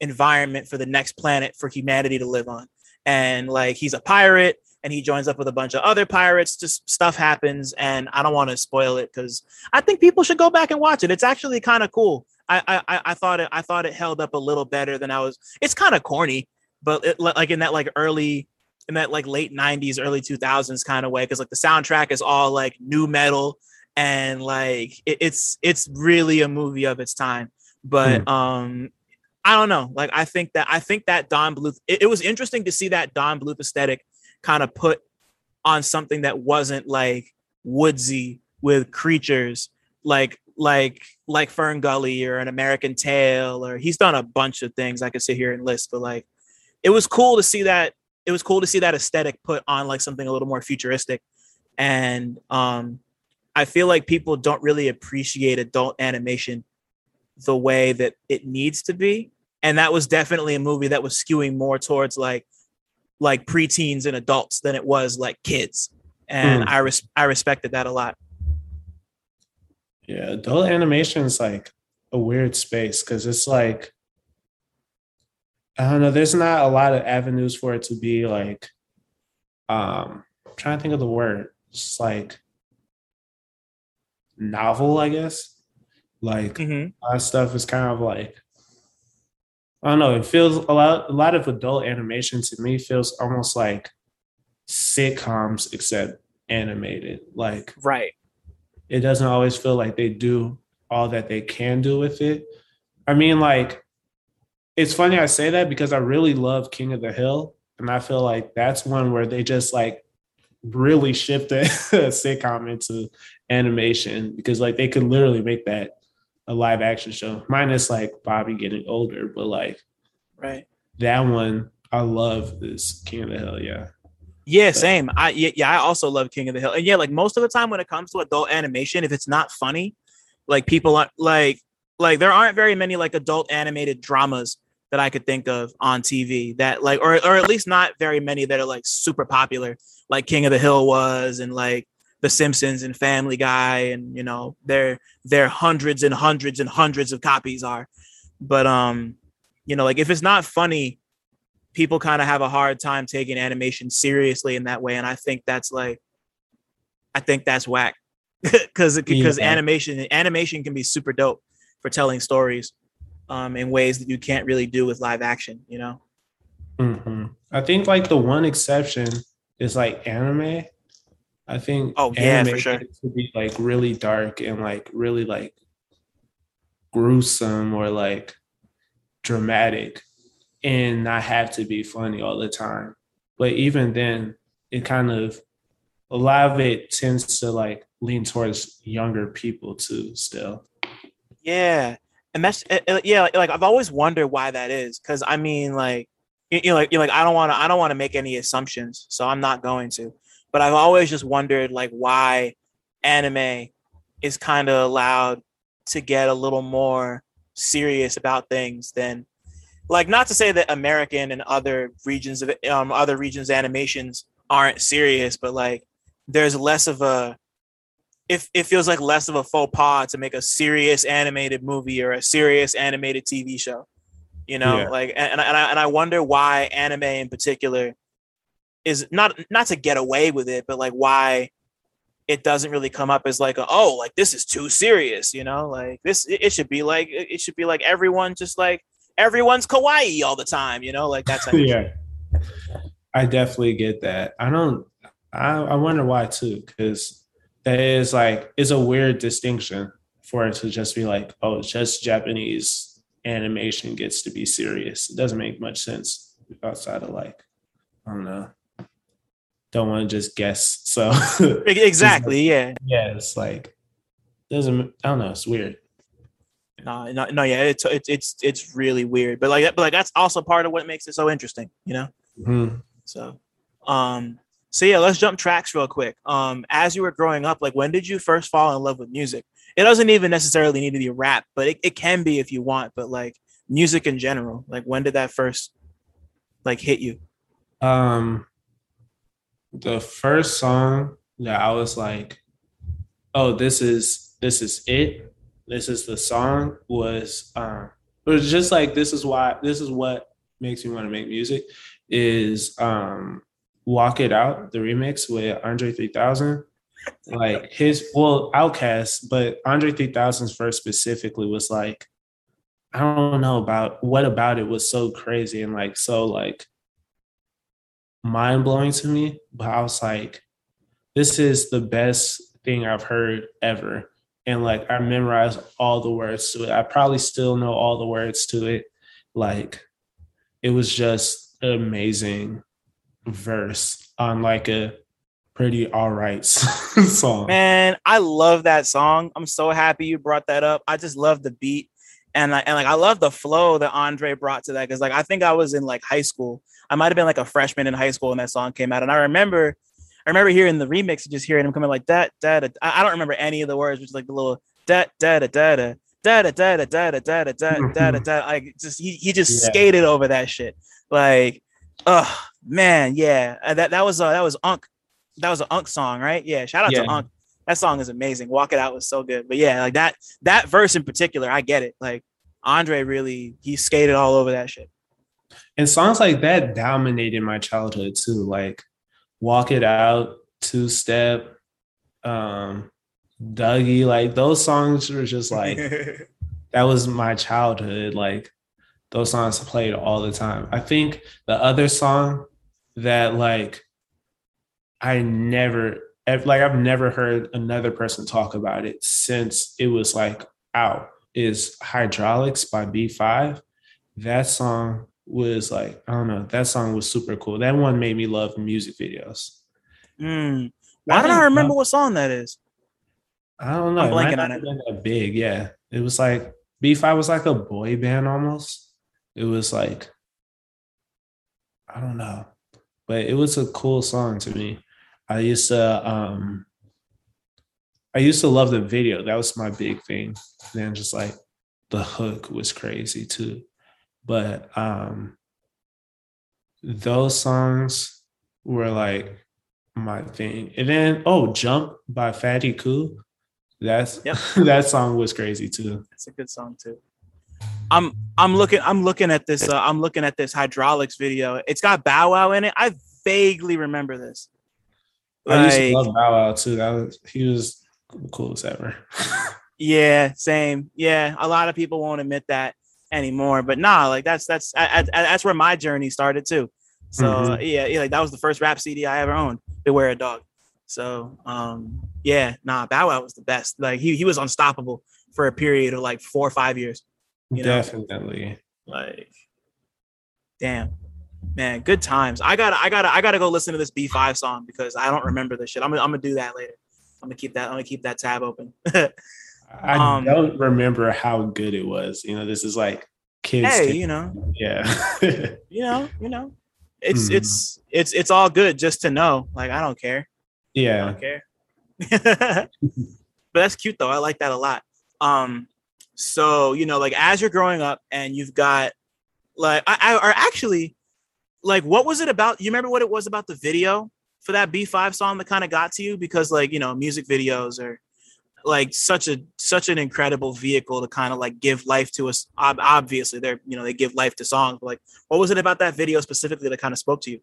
environment for the next planet for humanity to live on. And like he's a pirate and he joins up with a bunch of other pirates just stuff happens and i don't want to spoil it because i think people should go back and watch it. It's actually kind of cool I, I I thought it I thought it held up a little better than I was. It's kind of corny, but it, like in that like early in that like late 90s early 2000s kind of way because like the soundtrack is all like new metal and like it, it's it's really a movie of its time but mm. um i don't know like i think that i think that don bluth it, it was interesting to see that don bluth aesthetic kind of put on something that wasn't like woodsy with creatures like like like Fern Gully or an American Tail, or he's done a bunch of things I could sit here and list, but like it was cool to see that it was cool to see that aesthetic put on like something a little more futuristic. And um I feel like people don't really appreciate adult animation the way that it needs to be. And that was definitely a movie that was skewing more towards like like preteens and adults than it was like kids. And mm. I res- I respected that a lot. Yeah, adult animation is like a weird space because it's like I don't know, there's not a lot of avenues for it to be like um I'm trying to think of the word. It's like novel, I guess. Like mm-hmm. stuff is kind of like I don't know. It feels a lot. A lot of adult animation to me feels almost like sitcoms, except animated. Like right. It doesn't always feel like they do all that they can do with it. I mean, like it's funny I say that because I really love King of the Hill, and I feel like that's one where they just like really shifted a sitcom into animation because like they could literally make that a live action show, minus like Bobby getting older, but like right that one I love this King of the Hill, yeah. Yeah, same. I yeah, yeah, I also love King of the Hill. And yeah, like most of the time when it comes to adult animation, if it's not funny, like people are like like there aren't very many like adult animated dramas that I could think of on TV that like or or at least not very many that are like super popular like King of the Hill was and like the Simpsons and Family Guy, and you know, there there hundreds and hundreds and hundreds of copies are. But um, you know, like if it's not funny, people kind of have a hard time taking animation seriously in that way, and I think that's like, I think that's whack, because because yeah. animation animation can be super dope for telling stories, um, in ways that you can't really do with live action. You know. Mm-hmm. I think like the one exception is like anime I think oh yeah for sure to be like really dark and like really like gruesome or like dramatic and not have to be funny all the time. But even then, it kind of a lot of it tends to like lean towards younger people too. Still, yeah, and that's eh, eh, yeah. Like, like I've always wondered why that is because I mean, like you know, like you like I don't want to I don't want to make any assumptions, so I'm not going to but I've always just wondered like why anime is kind of allowed to get a little more serious about things than like not to say that American and other regions of um, other regions animations aren't serious, but like there's less of a if it feels like less of a faux pas to make a serious animated movie or a serious animated TV show. You know, yeah. like and, and I and I wonder why anime in particular is not not to get away with it, but like why it doesn't really come up as like a, oh like this is too serious, you know? Like this it, it should be like it should be like everyone just like everyone's kawaii all the time, you know, like that's yeah. I definitely get that. I don't. I, I wonder why too, because that is like it's a weird distinction for it to just be like, oh, it's just Japanese animation gets to be serious. It doesn't make much sense outside of like, I don't know, don't want to just guess. So exactly, yeah, yeah. It's like doesn't I don't know. It's weird. No, no, no. Yeah, it's it's it's it's really weird. But like, but like that's also part of what makes it so interesting. You know. Mm-hmm. So, um, so yeah, let's jump tracks real quick. Um, as you were growing up, like when did you first fall in love with music? It doesn't even necessarily need to be rap, but it, it can be if you want. But like music in general, like when did that first like hit you? Um, the first song that I was like, oh, this is this is it. This is the song was um it was just like this is why this is what makes me want to make music is um Walk It Out, the remix with Andre 3000. Like his well, OutKast, but Andre 3000's verse specifically was like, I don't know about what about it was so crazy and like so like mind blowing to me, but I was like, this is the best thing I've heard ever. And like I memorized all the words to it. I probably still know all the words to it. Like it was just an amazing verse on like a pretty all right song. Man, I love that song. I'm so happy you brought that up. I just love the beat and like and like I love the flow that Andre brought to that because like I think I was in like high school. I might have been like a freshman in high school when that song came out, and I remember I remember hearing the remix and just hearing him coming like that da da. I don't remember any of the words, which is like the little da da da da da da da da da da da da da da da da da. Like just he he just yeah. skated over that shit. Like, oh man, yeah. Uh, that that was uh, that was Unk. That was an Unk song, right? Yeah. Shout out yeah. to Unk. That song is amazing. Walk It Out was so good. But yeah, like that that verse in particular, I get it. Like Andre really he skated all over that shit. And songs like that dominated my childhood too. Like Walk It Out, Two Step, um, Dougie, like those songs were just like that was my childhood. Like those songs played all the time. I think the other song that like I never like I've never heard another person talk about it since it was like out is Hydraulics by B5. That song was like, I don't know, that song was super cool. That one made me love music videos. Mm. Why don't I remember what song that is? I don't know. I'm blanking on it. That big, yeah. It was like B5 was like a boy band almost. It was like I don't know, but it was a cool song to me. I used to um I used to love the video. That was my big thing. And then just like the hook was crazy too. But um those songs were like my thing. And then oh, Jump by Fatty Cool. That's yep. that song was crazy too. It's a good song too. I'm I'm looking I'm looking at this uh, I'm looking at this hydraulics video. It's got Bow Wow in it. I vaguely remember this. Like, I used to love Bow Wow too. That was he was the coolest ever. yeah, same. Yeah, a lot of people won't admit that anymore, but nah, like that's that's I, I, that's where my journey started too. So mm-hmm. yeah, yeah, like that was the first rap CD I ever owned. Beware a Dog. So um, yeah, nah, Bow Wow was the best. Like he he was unstoppable for a period of like four or five years. You know? Definitely. Like, damn, man, good times. I gotta I gotta I gotta go listen to this B5 song because I don't remember this shit. I'm gonna I'm gonna do that later. I'm gonna keep that I'm gonna keep that tab open. I um, don't remember how good it was. You know, this is like kids. Hey, you know, yeah, you know, you know, it's mm-hmm. it's it's it's all good just to know. Like I don't care. Yeah. I don't care. but that's cute though. I like that a lot. Um, so you know, like as you're growing up and you've got like I, I or actually like what was it about? You remember what it was about the video for that B5 song that kind of got to you? Because like, you know, music videos are like such a such an incredible vehicle to kind of like give life to us. Obviously, they're you know they give life to songs. Like, what was it about that video specifically that kind of spoke to you?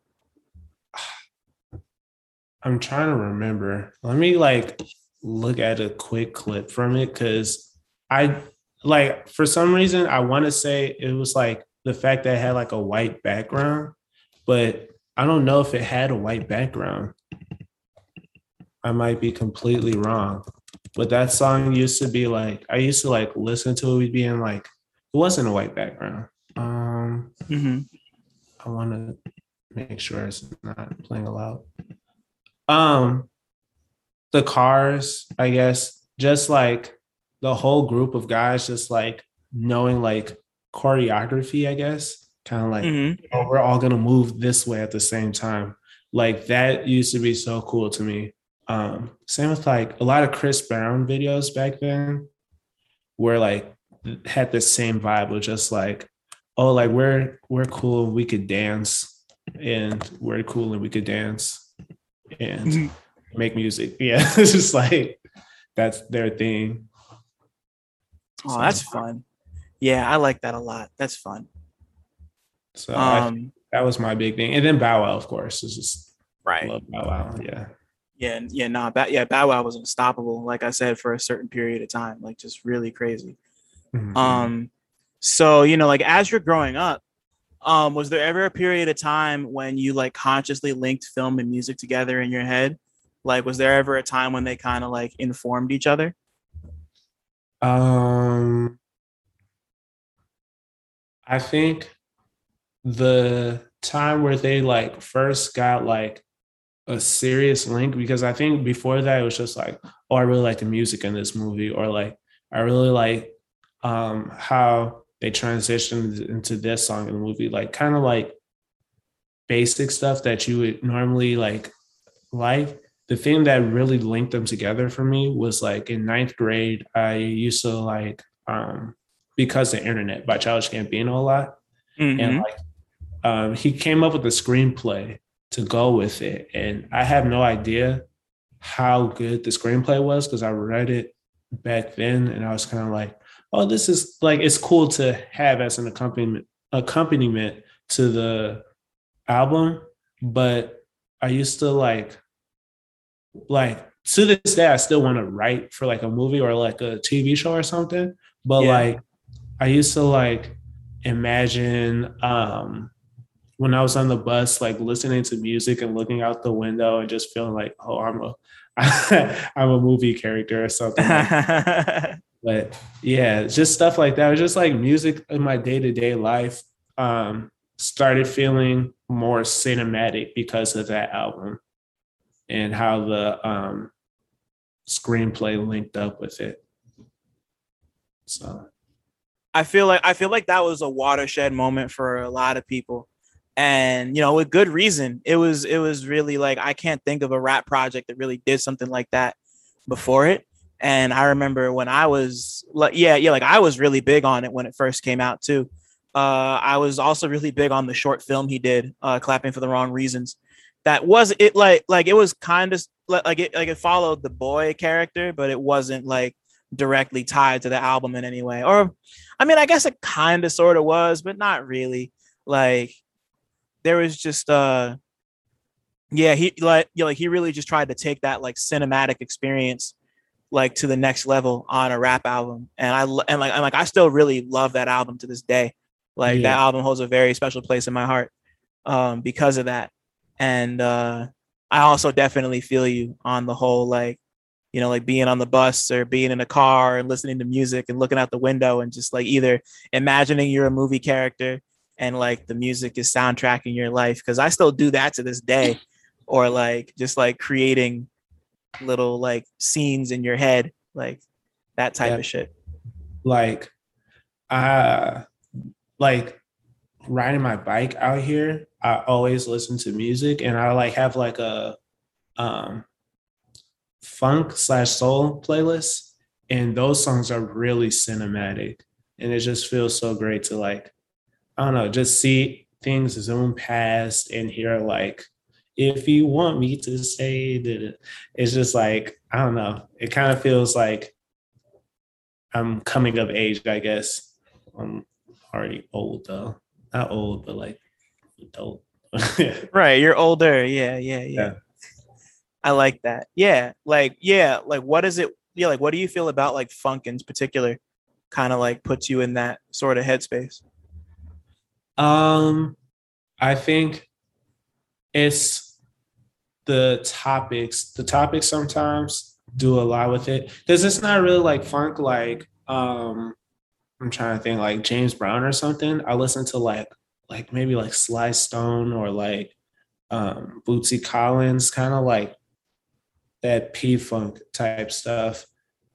I'm trying to remember. Let me like look at a quick clip from it because I like for some reason I want to say it was like the fact that it had like a white background, but I don't know if it had a white background. I might be completely wrong. But that song used to be like I used to like listen to it being like it wasn't a white background. Um mm-hmm. I want to make sure it's not playing aloud. Um, the cars, I guess, just like the whole group of guys, just like knowing like choreography, I guess, kind of like mm-hmm. oh, we're all gonna move this way at the same time. Like that used to be so cool to me. Um, same with like a lot of Chris Brown videos back then, where like had the same vibe of just like, oh, like we're we're cool, we could dance, and we're cool and we could dance and mm-hmm. make music. Yeah, it's just like that's their thing. Oh, so, that's fun. Yeah, I like that a lot. That's fun. So um, I, that was my big thing, and then Bow Wow, of course, is just right. Love Bow Wow. Yeah. Yeah, yeah, nah, ba- yeah, Bow Wow was unstoppable. Like I said, for a certain period of time, like just really crazy. Mm-hmm. Um, so you know, like as you're growing up, um, was there ever a period of time when you like consciously linked film and music together in your head? Like, was there ever a time when they kind of like informed each other? Um, I think the time where they like first got like a serious link because I think before that it was just like, oh, I really like the music in this movie, or like I really like um how they transitioned into this song in the movie, like kind of like basic stuff that you would normally like like. The thing that really linked them together for me was like in ninth grade, I used to like um, because the internet by Childish Gambino a lot, mm-hmm. and like um, he came up with a screenplay to go with it, and I have no idea how good the screenplay was because I read it back then, and I was kind of like, oh, this is like it's cool to have as an accompaniment accompaniment to the album, but I used to like like to this day I still want to write for like a movie or like a TV show or something. But yeah. like I used to like imagine um when I was on the bus, like listening to music and looking out the window and just feeling like, oh, I'm a I'm a movie character or something. Like but yeah, just stuff like that. It was just like music in my day to day life. Um, started feeling more cinematic because of that album and how the um, screenplay linked up with it. So I feel like I feel like that was a watershed moment for a lot of people. And you know, with good reason. It was it was really like I can't think of a rap project that really did something like that before it. And I remember when I was like yeah, yeah, like I was really big on it when it first came out too. Uh, I was also really big on the short film he did, uh, clapping for the wrong reasons. That was it. Like, like it was kind of like it, like it followed the boy character, but it wasn't like directly tied to the album in any way. Or, I mean, I guess it kind of sort of was, but not really. Like, there was just uh, yeah, he like you know, like he really just tried to take that like cinematic experience like to the next level on a rap album and i and like and like i still really love that album to this day like yeah. that album holds a very special place in my heart um, because of that. And uh, I also definitely feel you on the whole, like, you know, like being on the bus or being in a car and listening to music and looking out the window and just like either imagining you're a movie character and like the music is soundtracking your life. Cause I still do that to this day, or like just like creating little like scenes in your head, like that type yeah. of shit. Like, uh, like riding my bike out here, I always listen to music and I like have like a um funk slash soul playlist. And those songs are really cinematic. And it just feels so great to like, I don't know, just see things zoom past and hear like, if you want me to say that it's just like, I don't know. It kind of feels like I'm coming of age, I guess. I'm already old though. Not old, but like adult. right, you're older. Yeah, yeah, yeah, yeah. I like that. Yeah, like yeah, like what is it? Yeah, like what do you feel about like funk in particular? Kind of like puts you in that sort of headspace. Um, I think it's the topics. The topics sometimes do a lot with it because it's not really like funk like um I'm trying to think like James Brown or something. I listen to like like maybe like Sly Stone or like um Bootsy Collins, kind of like that P funk type stuff,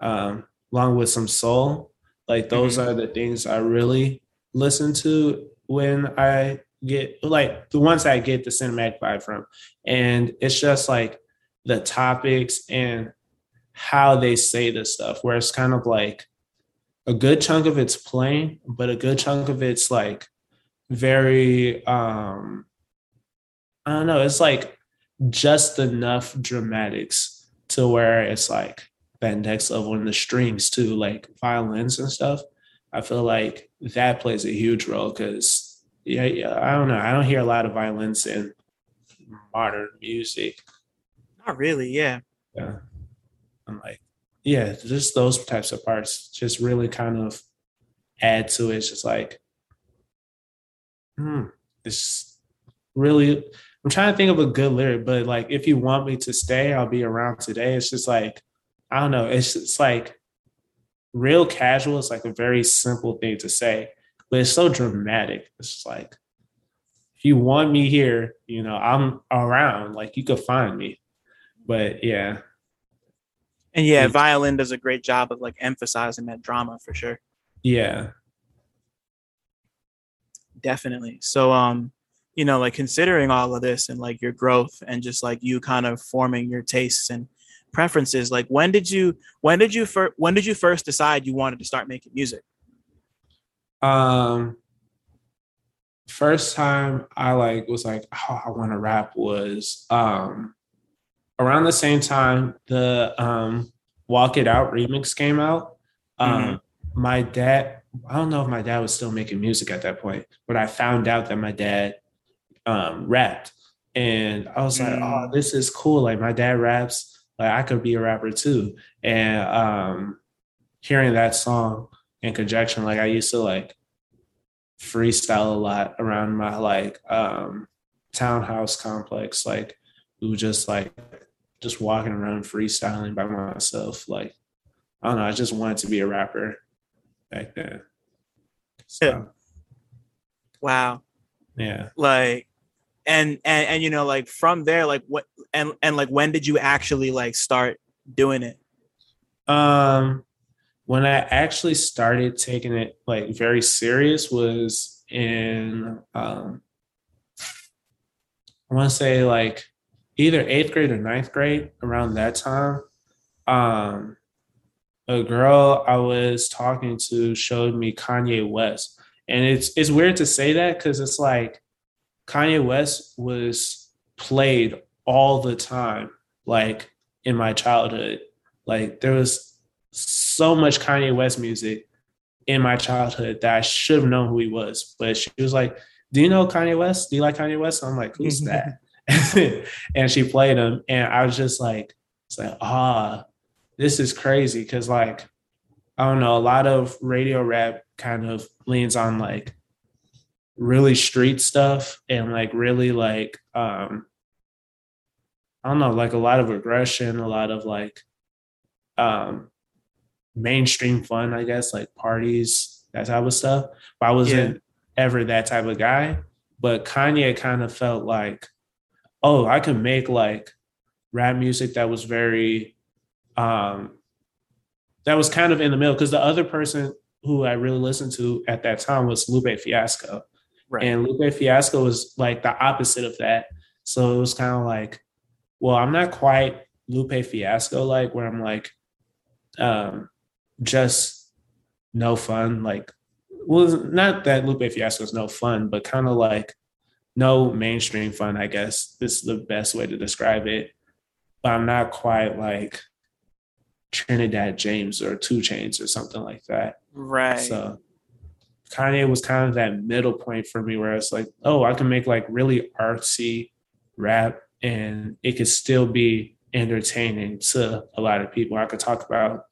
um, along with some soul. Like those mm-hmm. are the things I really listen to when I get like the ones I get the cinematic vibe from. And it's just like the topics and how they say this stuff, where it's kind of like a good chunk of it's plain, but a good chunk of it's like very um I don't know, it's like just enough dramatics to where it's like that next level in the strings too, like violins and stuff. I feel like that plays a huge role because yeah, yeah, I don't know. I don't hear a lot of violins in modern music. Not really, yeah. Yeah. I'm like, yeah, just those types of parts just really kind of add to it. It's just like, hmm, it's really. I'm trying to think of a good lyric, but like, if you want me to stay, I'll be around today. It's just like, I don't know. It's just like real casual. It's like a very simple thing to say, but it's so dramatic. It's like, if you want me here, you know, I'm around. Like, you could find me. But yeah, and yeah, mm. violin does a great job of like emphasizing that drama for sure. Yeah. Definitely. So um, you know, like considering all of this and like your growth and just like you kind of forming your tastes and preferences. Like when did you when did you first when did you first decide you wanted to start making music? Um first time I like was like, oh, I want to rap was um around the same time the um Walk It Out remix came out. Um mm-hmm. my dad, I don't know if my dad was still making music at that point, but I found out that my dad um rapped. And I was mm like, oh, mm. this is cool. Like my dad raps, like I could be a rapper too. And um hearing that song in conjunction, like I used to like freestyle a lot around my like um townhouse complex like we were just like just walking around freestyling by myself like i don't know i just wanted to be a rapper back then. So, yeah. wow. yeah. Like and and and you know like from there like what and and like when did you actually like start doing it? Um when I actually started taking it like very serious was in um, I want to say like either eighth grade or ninth grade around that time. Um, a girl I was talking to showed me Kanye West, and it's it's weird to say that because it's like Kanye West was played all the time, like in my childhood. Like there was so much Kanye West music in my childhood that I should have known who he was. But she was like, Do you know Kanye West? Do you like Kanye West? I'm like, Who's that? and she played him. And I was just like, It's like, ah, this is crazy. Cause like, I don't know, a lot of radio rap kind of leans on like really street stuff and like really like um I don't know, like a lot of aggression, a lot of like um mainstream fun, I guess, like parties, that type of stuff. But I wasn't yeah. ever that type of guy. But Kanye kind of felt like, oh, I can make like rap music that was very um that was kind of in the middle because the other person who I really listened to at that time was Lupe Fiasco. Right. And Lupe Fiasco was like the opposite of that. So it was kind of like, well, I'm not quite Lupe Fiasco like where I'm like, um, just no fun. Like, well, not that Lupe Fiasco is no fun, but kind of like no mainstream fun. I guess this is the best way to describe it. But I'm not quite like Trinidad James or 2 Chainz or something like that. Right. So Kanye was kind of that middle point for me where it's like, oh, I can make like really artsy rap and it could still be entertaining to a lot of people. I could talk about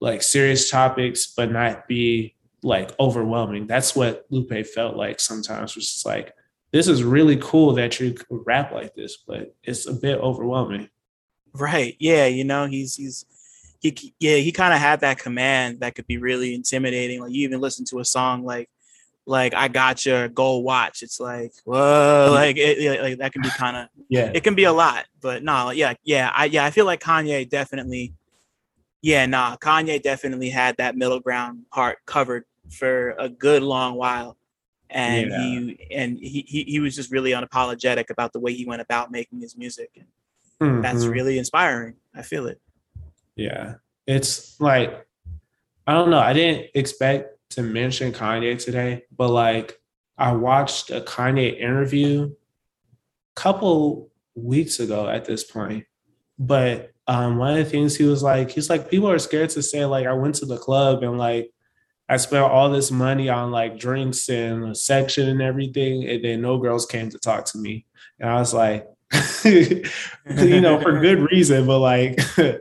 like serious topics, but not be like overwhelming. That's what Lupe felt like sometimes was just like, this is really cool that you rap like this, but it's a bit overwhelming. Right. Yeah. You know, he's, he's, he, yeah, he kind of had that command that could be really intimidating. Like you even listen to a song like, like I got your gold watch. It's like, whoa, mm-hmm. like it, like that can be kind of, yeah, it can be a lot, but no, yeah, yeah, I, yeah, I feel like Kanye definitely yeah, nah, Kanye definitely had that middle ground part covered for a good long while. And yeah. he and he, he he was just really unapologetic about the way he went about making his music. And mm-hmm. that's really inspiring. I feel it. Yeah. It's like I don't know. I didn't expect to mention Kanye today, but like I watched a Kanye interview a couple weeks ago at this point, but um, one of the things he was like, he's like, people are scared to say like I went to the club and like I spent all this money on like drinks and a section and everything, and then no girls came to talk to me. And I was like, you know, for good reason, but like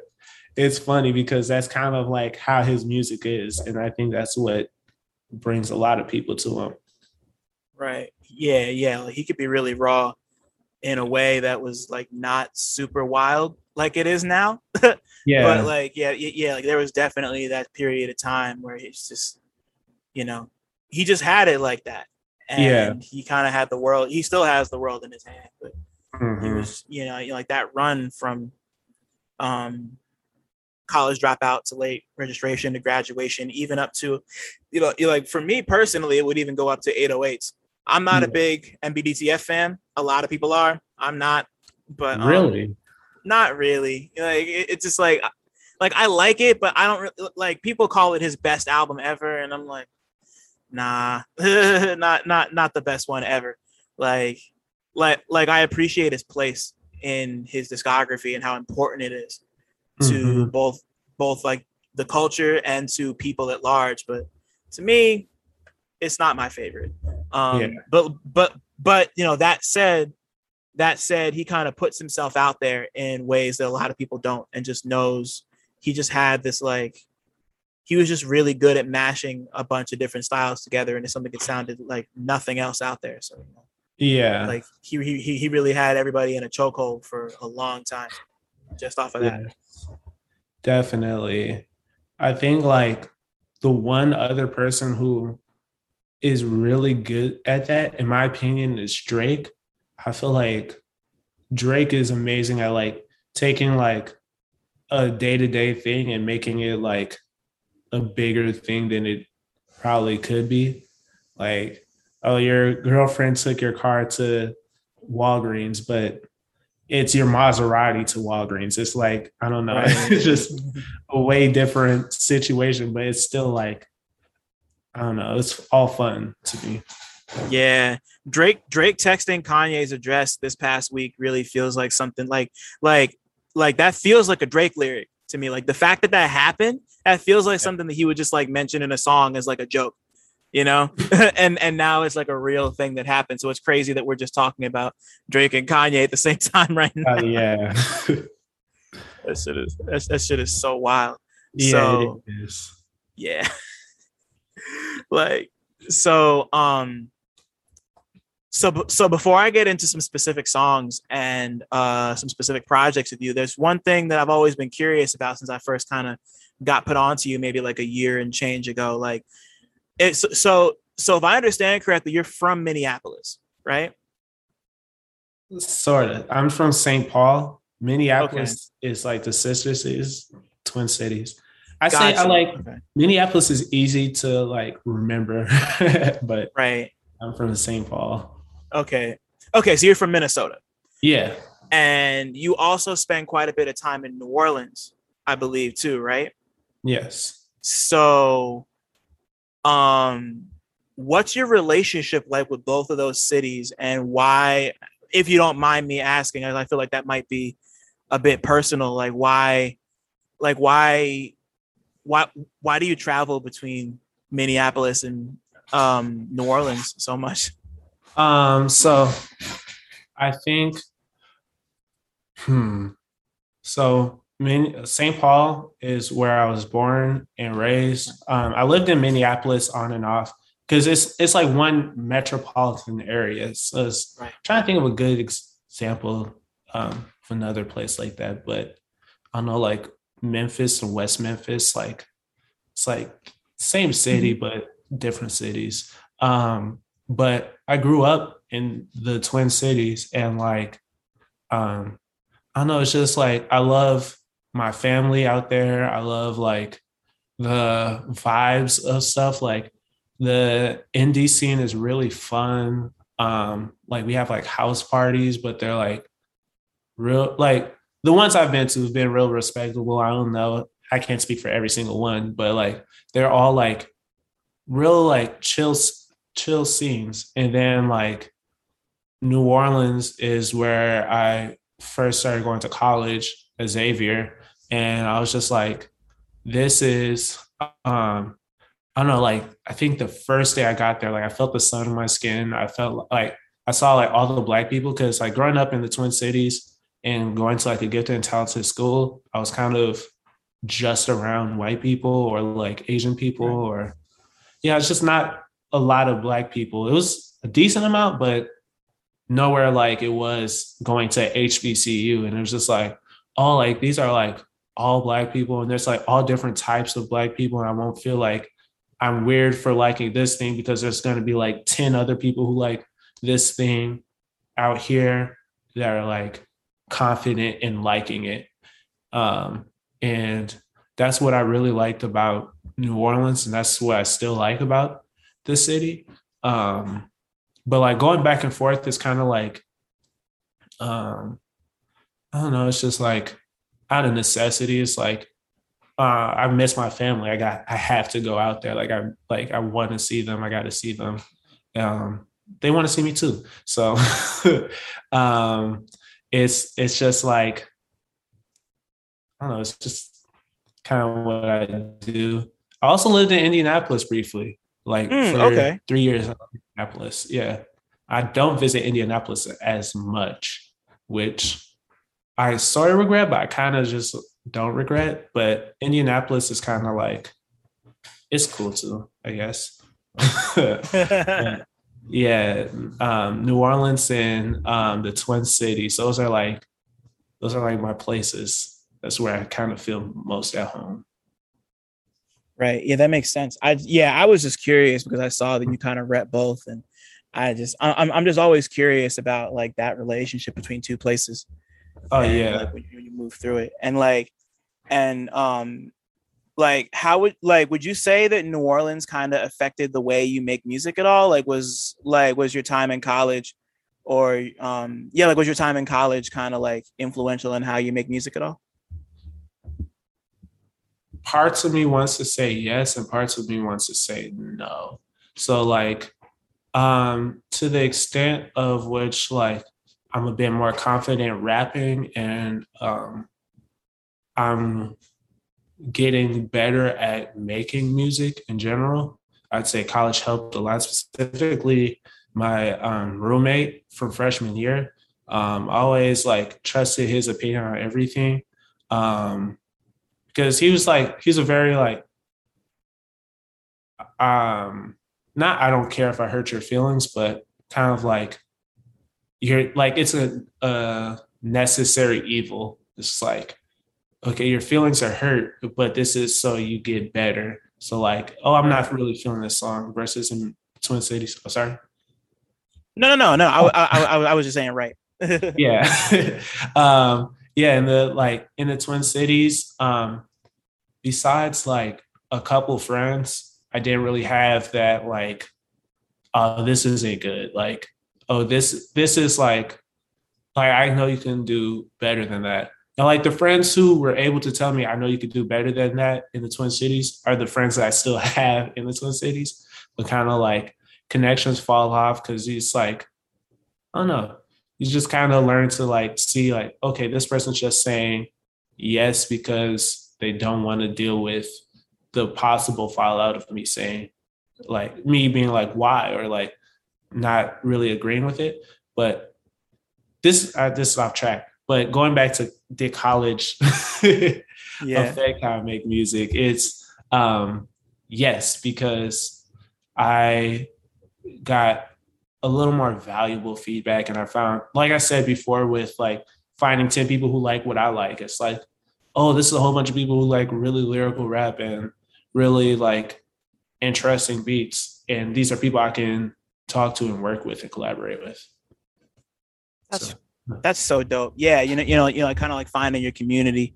it's funny because that's kind of like how his music is. And I think that's what brings a lot of people to him. Right. Yeah, yeah. He could be really raw in a way that was like not super wild like it is now. yeah. But like, yeah, yeah, like there was definitely that period of time where it's just, you know, he just had it like that. And yeah. he kind of had the world. He still has the world in his hand, but mm-hmm. he was, you know, like that run from um college dropout to late registration to graduation, even up to, you know, like for me personally, it would even go up to 808s. I'm not a big MBDTF fan. A lot of people are. I'm not. But um, really, not really. Like it, it's just like like I like it, but I don't re- like people call it his best album ever, and I'm like, nah, not not not the best one ever. Like like like I appreciate his place in his discography and how important it is to mm-hmm. both both like the culture and to people at large. But to me, it's not my favorite. Um, yeah. But but but you know that said, that said, he kind of puts himself out there in ways that a lot of people don't, and just knows he just had this like he was just really good at mashing a bunch of different styles together and into something that sounded like nothing else out there. So you know, yeah, like he he he really had everybody in a chokehold for a long time, just off of yeah. that. Definitely, I think like the one other person who is really good at that, in my opinion, is Drake. I feel like Drake is amazing at like taking like a day to day thing and making it like a bigger thing than it probably could be. Like, oh, your girlfriend took your car to Walgreens, but it's your Maserati to Walgreens. It's like, I don't know, right. it's just a way different situation, but it's still like I don't know. It's all fun to me. Yeah, Drake Drake texting Kanye's address this past week really feels like something like like like that feels like a Drake lyric to me. Like the fact that that happened, that feels like yeah. something that he would just like mention in a song as like a joke, you know. and and now it's like a real thing that happened. So it's crazy that we're just talking about Drake and Kanye at the same time right uh, now. Uh, yeah, that shit is that, that shit is so wild. Yeah, so. Yeah. like so um so so before I get into some specific songs and uh, some specific projects with you, there's one thing that I've always been curious about since I first kind of got put onto you, maybe like a year and change ago. Like, it's so so if I understand correctly, you're from Minneapolis, right? Sort of. I'm from St. Paul. Minneapolis okay. is like the sister cities, Twin Cities. I gotcha. say I like okay. Minneapolis is easy to like remember, but right. I'm from St. Paul. Okay. Okay, so you're from Minnesota. Yeah. And you also spend quite a bit of time in New Orleans, I believe, too, right? Yes. So um what's your relationship like with both of those cities and why if you don't mind me asking, I feel like that might be a bit personal, like why like why why why do you travel between Minneapolis and um, New Orleans so much? Um, so I think, hmm. So St. Paul is where I was born and raised. Um, I lived in Minneapolis on and off because it's it's like one metropolitan area. So right. trying to think of a good example um, of another place like that, but I don't know, like Memphis and West Memphis, like it's like same city mm-hmm. but different cities. Um, but I grew up in the Twin Cities and like um I don't know, it's just like I love my family out there. I love like the vibes of stuff. Like the indie scene is really fun. Um, like we have like house parties, but they're like real like the ones I've been to have been real respectable. I don't know. I can't speak for every single one, but like they're all like real like chill chill scenes. And then like New Orleans is where I first started going to college Xavier. And I was just like, this is um I don't know, like I think the first day I got there, like I felt the sun on my skin. I felt like I saw like all the black people because like growing up in the Twin Cities, and going to like a gifted and talented school, I was kind of just around white people or like Asian people or yeah, it's just not a lot of black people. It was a decent amount, but nowhere like it was going to HBCU. And it was just like, oh, like these are like all black people, and there's like all different types of black people, and I won't feel like I'm weird for liking this thing because there's going to be like 10 other people who like this thing out here that are like confident in liking it. Um, and that's what I really liked about New Orleans, and that's what I still like about the city. Um, but like going back and forth is kind of like um, I don't know. It's just like out of necessity. It's like uh, I miss my family. I got I have to go out there. Like I like I want to see them. I got to see them. Um, they want to see me too. So um, it's it's just like I don't know. It's just kind of what I do. I also lived in Indianapolis briefly, like mm, for okay. three years in Indianapolis. Yeah, I don't visit Indianapolis as much, which I sort of regret, but I kind of just don't regret. But Indianapolis is kind of like it's cool too, I guess. yeah, um, New Orleans and um, the Twin Cities. Those are like those are like my places. That's where I kind of feel most at home. Right. Yeah, that makes sense. I yeah, I was just curious because I saw that you kind of rep both, and I just I'm I'm just always curious about like that relationship between two places. Oh and, yeah, like, when, you, when you move through it, and like, and um, like how would like would you say that New Orleans kind of affected the way you make music at all? Like was like was your time in college, or um yeah, like was your time in college kind of like influential in how you make music at all? parts of me wants to say yes and parts of me wants to say no. So like um to the extent of which like I'm a bit more confident rapping and um I'm getting better at making music in general. I'd say college helped a lot, specifically my um, roommate from freshman year. Um, always like trusted his opinion on everything. Um, because he was like he's a very like um not I don't care if I hurt your feelings, but kind of like you're like it's a, a necessary evil. It's like okay, your feelings are hurt, but this is so you get better. So like, oh, I'm not really feeling this song versus in Twin Cities. Oh, sorry. No, no, no, no. I, I, I, I was just saying right. yeah. um, yeah. And the like in the Twin Cities, um, besides like a couple friends, I didn't really have that like, oh, this isn't good. Like, oh, this this is like, like I know you can do better than that. And like the friends who were able to tell me, I know you could do better than that in the Twin Cities are the friends that I still have in the Twin Cities. But kind of like connections fall off because it's like, I don't know. You just kind of learn to like see like, okay, this person's just saying yes because they don't want to deal with the possible fallout of me saying like me being like why or like not really agreeing with it but this uh, this is off track but going back to the college yeah. affect how i make music it's um yes because i got a little more valuable feedback and i found like i said before with like finding 10 people who like what i like it's like oh, this is a whole bunch of people who like really lyrical rap and really like interesting beats. And these are people I can talk to and work with and collaborate with. That's so. That's so dope. Yeah, you know, you know, you know, like, kind of like finding your community,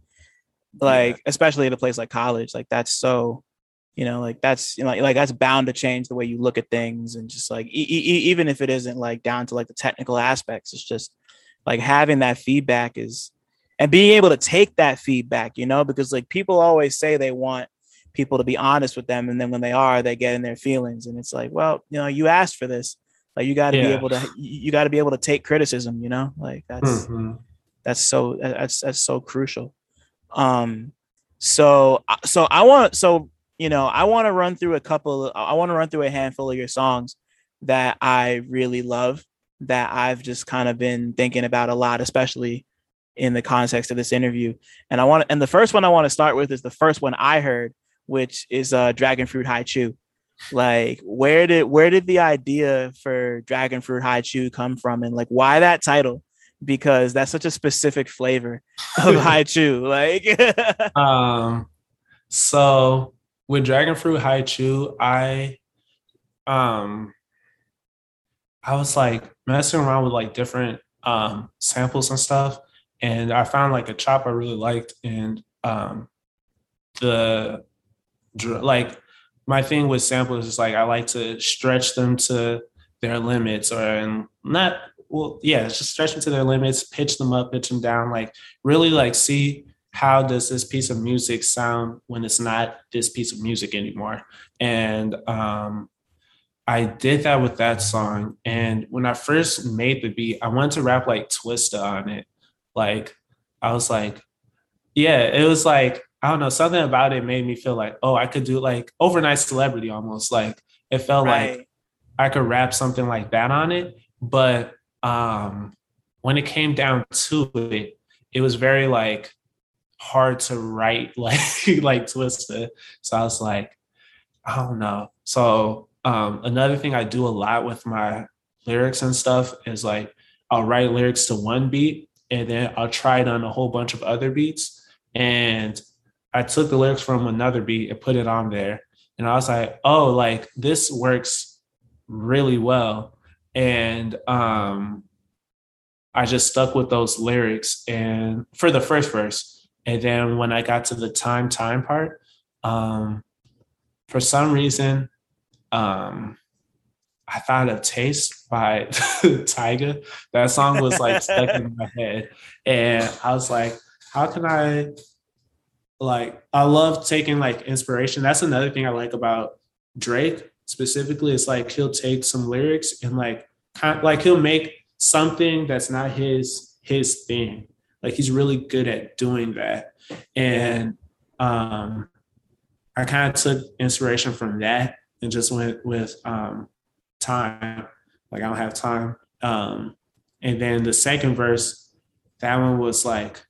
like yeah. especially at a place like college. Like that's so, you know, like that's you know, like, like that's bound to change the way you look at things and just like e- e- even if it isn't like down to like the technical aspects, it's just like having that feedback is and being able to take that feedback, you know, because like people always say they want people to be honest with them, and then when they are, they get in their feelings, and it's like, well, you know, you asked for this, like you got to yeah. be able to, you got to be able to take criticism, you know, like that's mm-hmm. that's so that's that's so crucial. Um, so uh, so I want so you know I want to run through a couple. I want to run through a handful of your songs that I really love that I've just kind of been thinking about a lot, especially in the context of this interview. And I want and the first one I want to start with is the first one I heard, which is uh Dragon Fruit Hi-Chew. Like where did where did the idea for Dragon Fruit Hi-Chew come from and like why that title? Because that's such a specific flavor of Hi-Chew. Like um so with Dragon Fruit Hi-Chew, I um I was like messing around with like different um samples and stuff and I found like a chop I really liked, and um, the like my thing with samples is like I like to stretch them to their limits, or and not well, yeah, just stretch them to their limits, pitch them up, pitch them down, like really like see how does this piece of music sound when it's not this piece of music anymore. And um, I did that with that song. And when I first made the beat, I wanted to rap like Twista on it. Like I was like, yeah, it was like, I don't know, something about it made me feel like, oh, I could do like overnight celebrity almost. Like it felt right. like I could rap something like that on it. But um when it came down to it, it was very like hard to write like like Twista. So I was like, I don't know. So um another thing I do a lot with my lyrics and stuff is like I'll write lyrics to one beat and then I'll try it on a whole bunch of other beats. And I took the lyrics from another beat and put it on there. And I was like, oh, like this works really well. And um I just stuck with those lyrics and for the first verse. And then when I got to the time time part, um, for some reason, um, I thought of Taste by Tyga. That song was like stuck in my head. And I was like, how can I like I love taking like inspiration. That's another thing I like about Drake specifically. It's like he'll take some lyrics and like kind of, like he'll make something that's not his his thing. Like he's really good at doing that. And um I kind of took inspiration from that and just went with um time. Like I don't have time. Um, and then the second verse, that one was like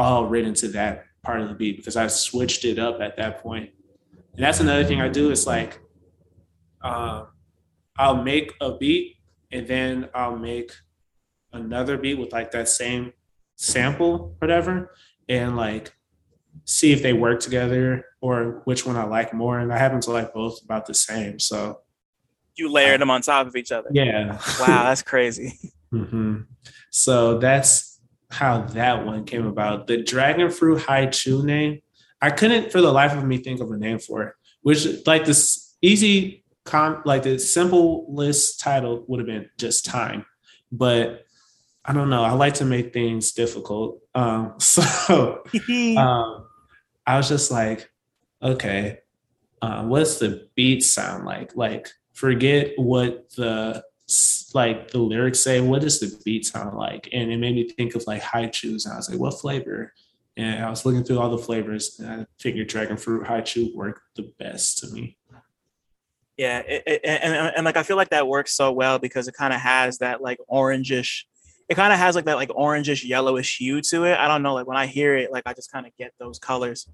all written to that part of the beat because I switched it up at that point. And that's another thing I do is like, um, I'll make a beat and then I'll make another beat with like that same sample, whatever, and like see if they work together or which one I like more. And I happen to like both about the same. So you layered them on top of each other. Yeah. Wow, that's crazy. mm-hmm. So that's how that one came about. The dragon fruit Hi-Chew name, I couldn't for the life of me think of a name for it. Which like this easy con like the simple list title would have been just time, but I don't know. I like to make things difficult. Um, so um, I was just like, okay, uh, what's the beat sound like? Like forget what the like the lyrics say. What does the beat sound like? And it made me think of like Hi-Chews, and I was like, what flavor? And I was looking through all the flavors, and I figured dragon fruit Hi-Chew worked the best to me. Yeah, it, it, and, and, and like I feel like that works so well because it kind of has that like orangish. It kind of has like that like orangish yellowish hue to it. I don't know, like when I hear it, like I just kind of get those colors.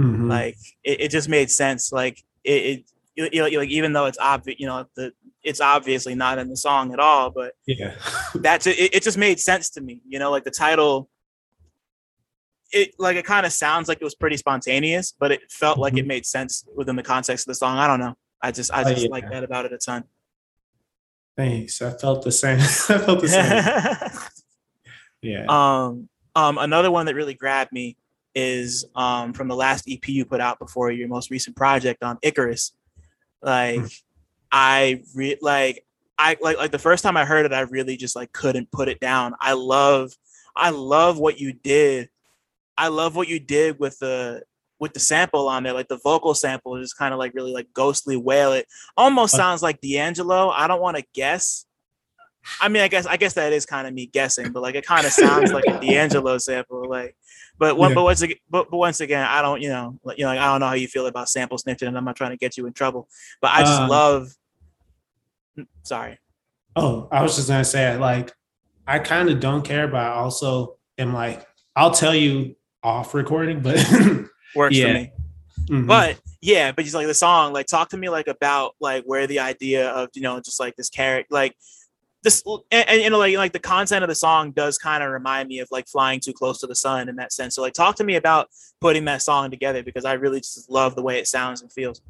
Mm-hmm. Like it, it just made sense. Like it, you know, like even though it's obvious, you know, the it's obviously not in the song at all, but yeah, that's it, it just made sense to me, you know, like the title it like it kind of sounds like it was pretty spontaneous, but it felt mm-hmm. like it mm-hmm. made sense within the context of the song. I don't know. I just I just oh, yeah. like that about it a ton. Thanks. I felt the same. I felt the same. yeah. Um um another one that really grabbed me is um from the last EP you put out before your most recent project, on Icarus. Like hmm. I re- like I like like the first time I heard it, I really just like couldn't put it down. I love I love what you did. I love what you did with the with the sample on there, like the vocal sample is kind of like really like ghostly wail. It almost sounds like D'Angelo. I don't want to guess. I mean, I guess I guess that is kind of me guessing, but like it kind of sounds like a D'Angelo sample. Like but one, yeah. but once again, but, but once again, I don't, you know, you know, like, I don't know how you feel about sample snitching, and I'm not trying to get you in trouble. But I just um, love. Sorry. Oh, I was just gonna say, like, I kind of don't care, but I also am like, I'll tell you off recording, but works yeah. for me. Mm-hmm. But yeah, but just like the song, like, talk to me like about like where the idea of you know just like this character, like this and, and, you know like like the content of the song does kind of remind me of like flying too close to the sun in that sense so like talk to me about putting that song together because i really just love the way it sounds and feels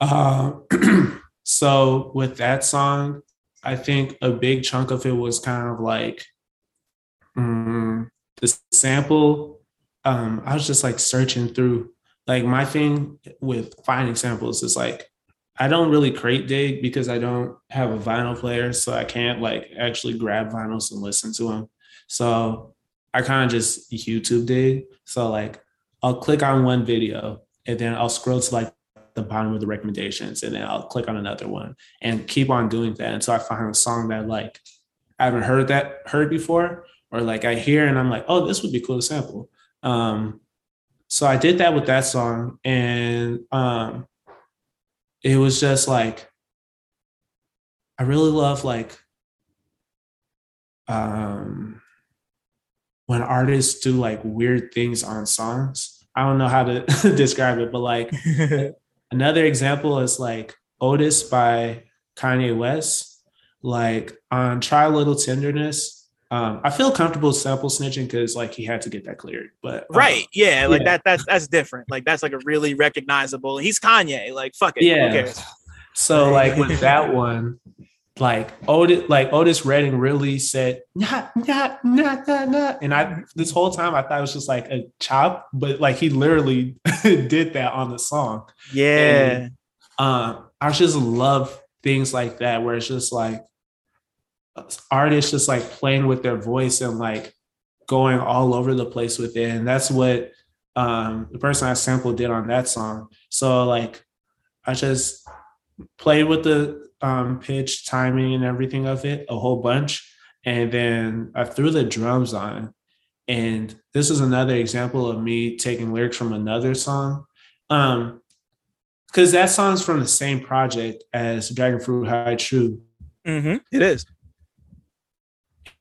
uh, so with that song i think a big chunk of it was kind of like um, the sample um, i was just like searching through like my thing with finding samples is like I don't really crate dig because I don't have a vinyl player, so I can't like actually grab vinyls and listen to them. So I kind of just YouTube dig. So like I'll click on one video and then I'll scroll to like the bottom of the recommendations and then I'll click on another one and keep on doing that until I find a song that like I haven't heard that heard before or like I hear and I'm like, oh, this would be cool to sample. Um, so I did that with that song and um, it was just like I really love like um when artists do like weird things on songs. I don't know how to describe it, but like another example is like Otis by Kanye West. Like on Try a Little Tenderness, um, I feel comfortable sample snitching because like he had to get that cleared. But um, right, yeah, like yeah. that that's that's different. Like that's like a really recognizable. He's Kanye. Like fuck it. Yeah. So like with that one, like Otis, like Otis Redding really said, not, not, not, not, not. And I, this whole time I thought it was just like a chop, but like he literally did that on the song. Yeah. And, um, I just love things like that where it's just like artists just like playing with their voice and like going all over the place with it. And that's what um, the person I sampled did on that song. So like I just played with the um, pitch, timing, and everything of it a whole bunch. And then I threw the drums on. And this is another example of me taking lyrics from another song. Um, because that song's from the same project as Dragon Fruit Hi-Chew. Mm-hmm. It is.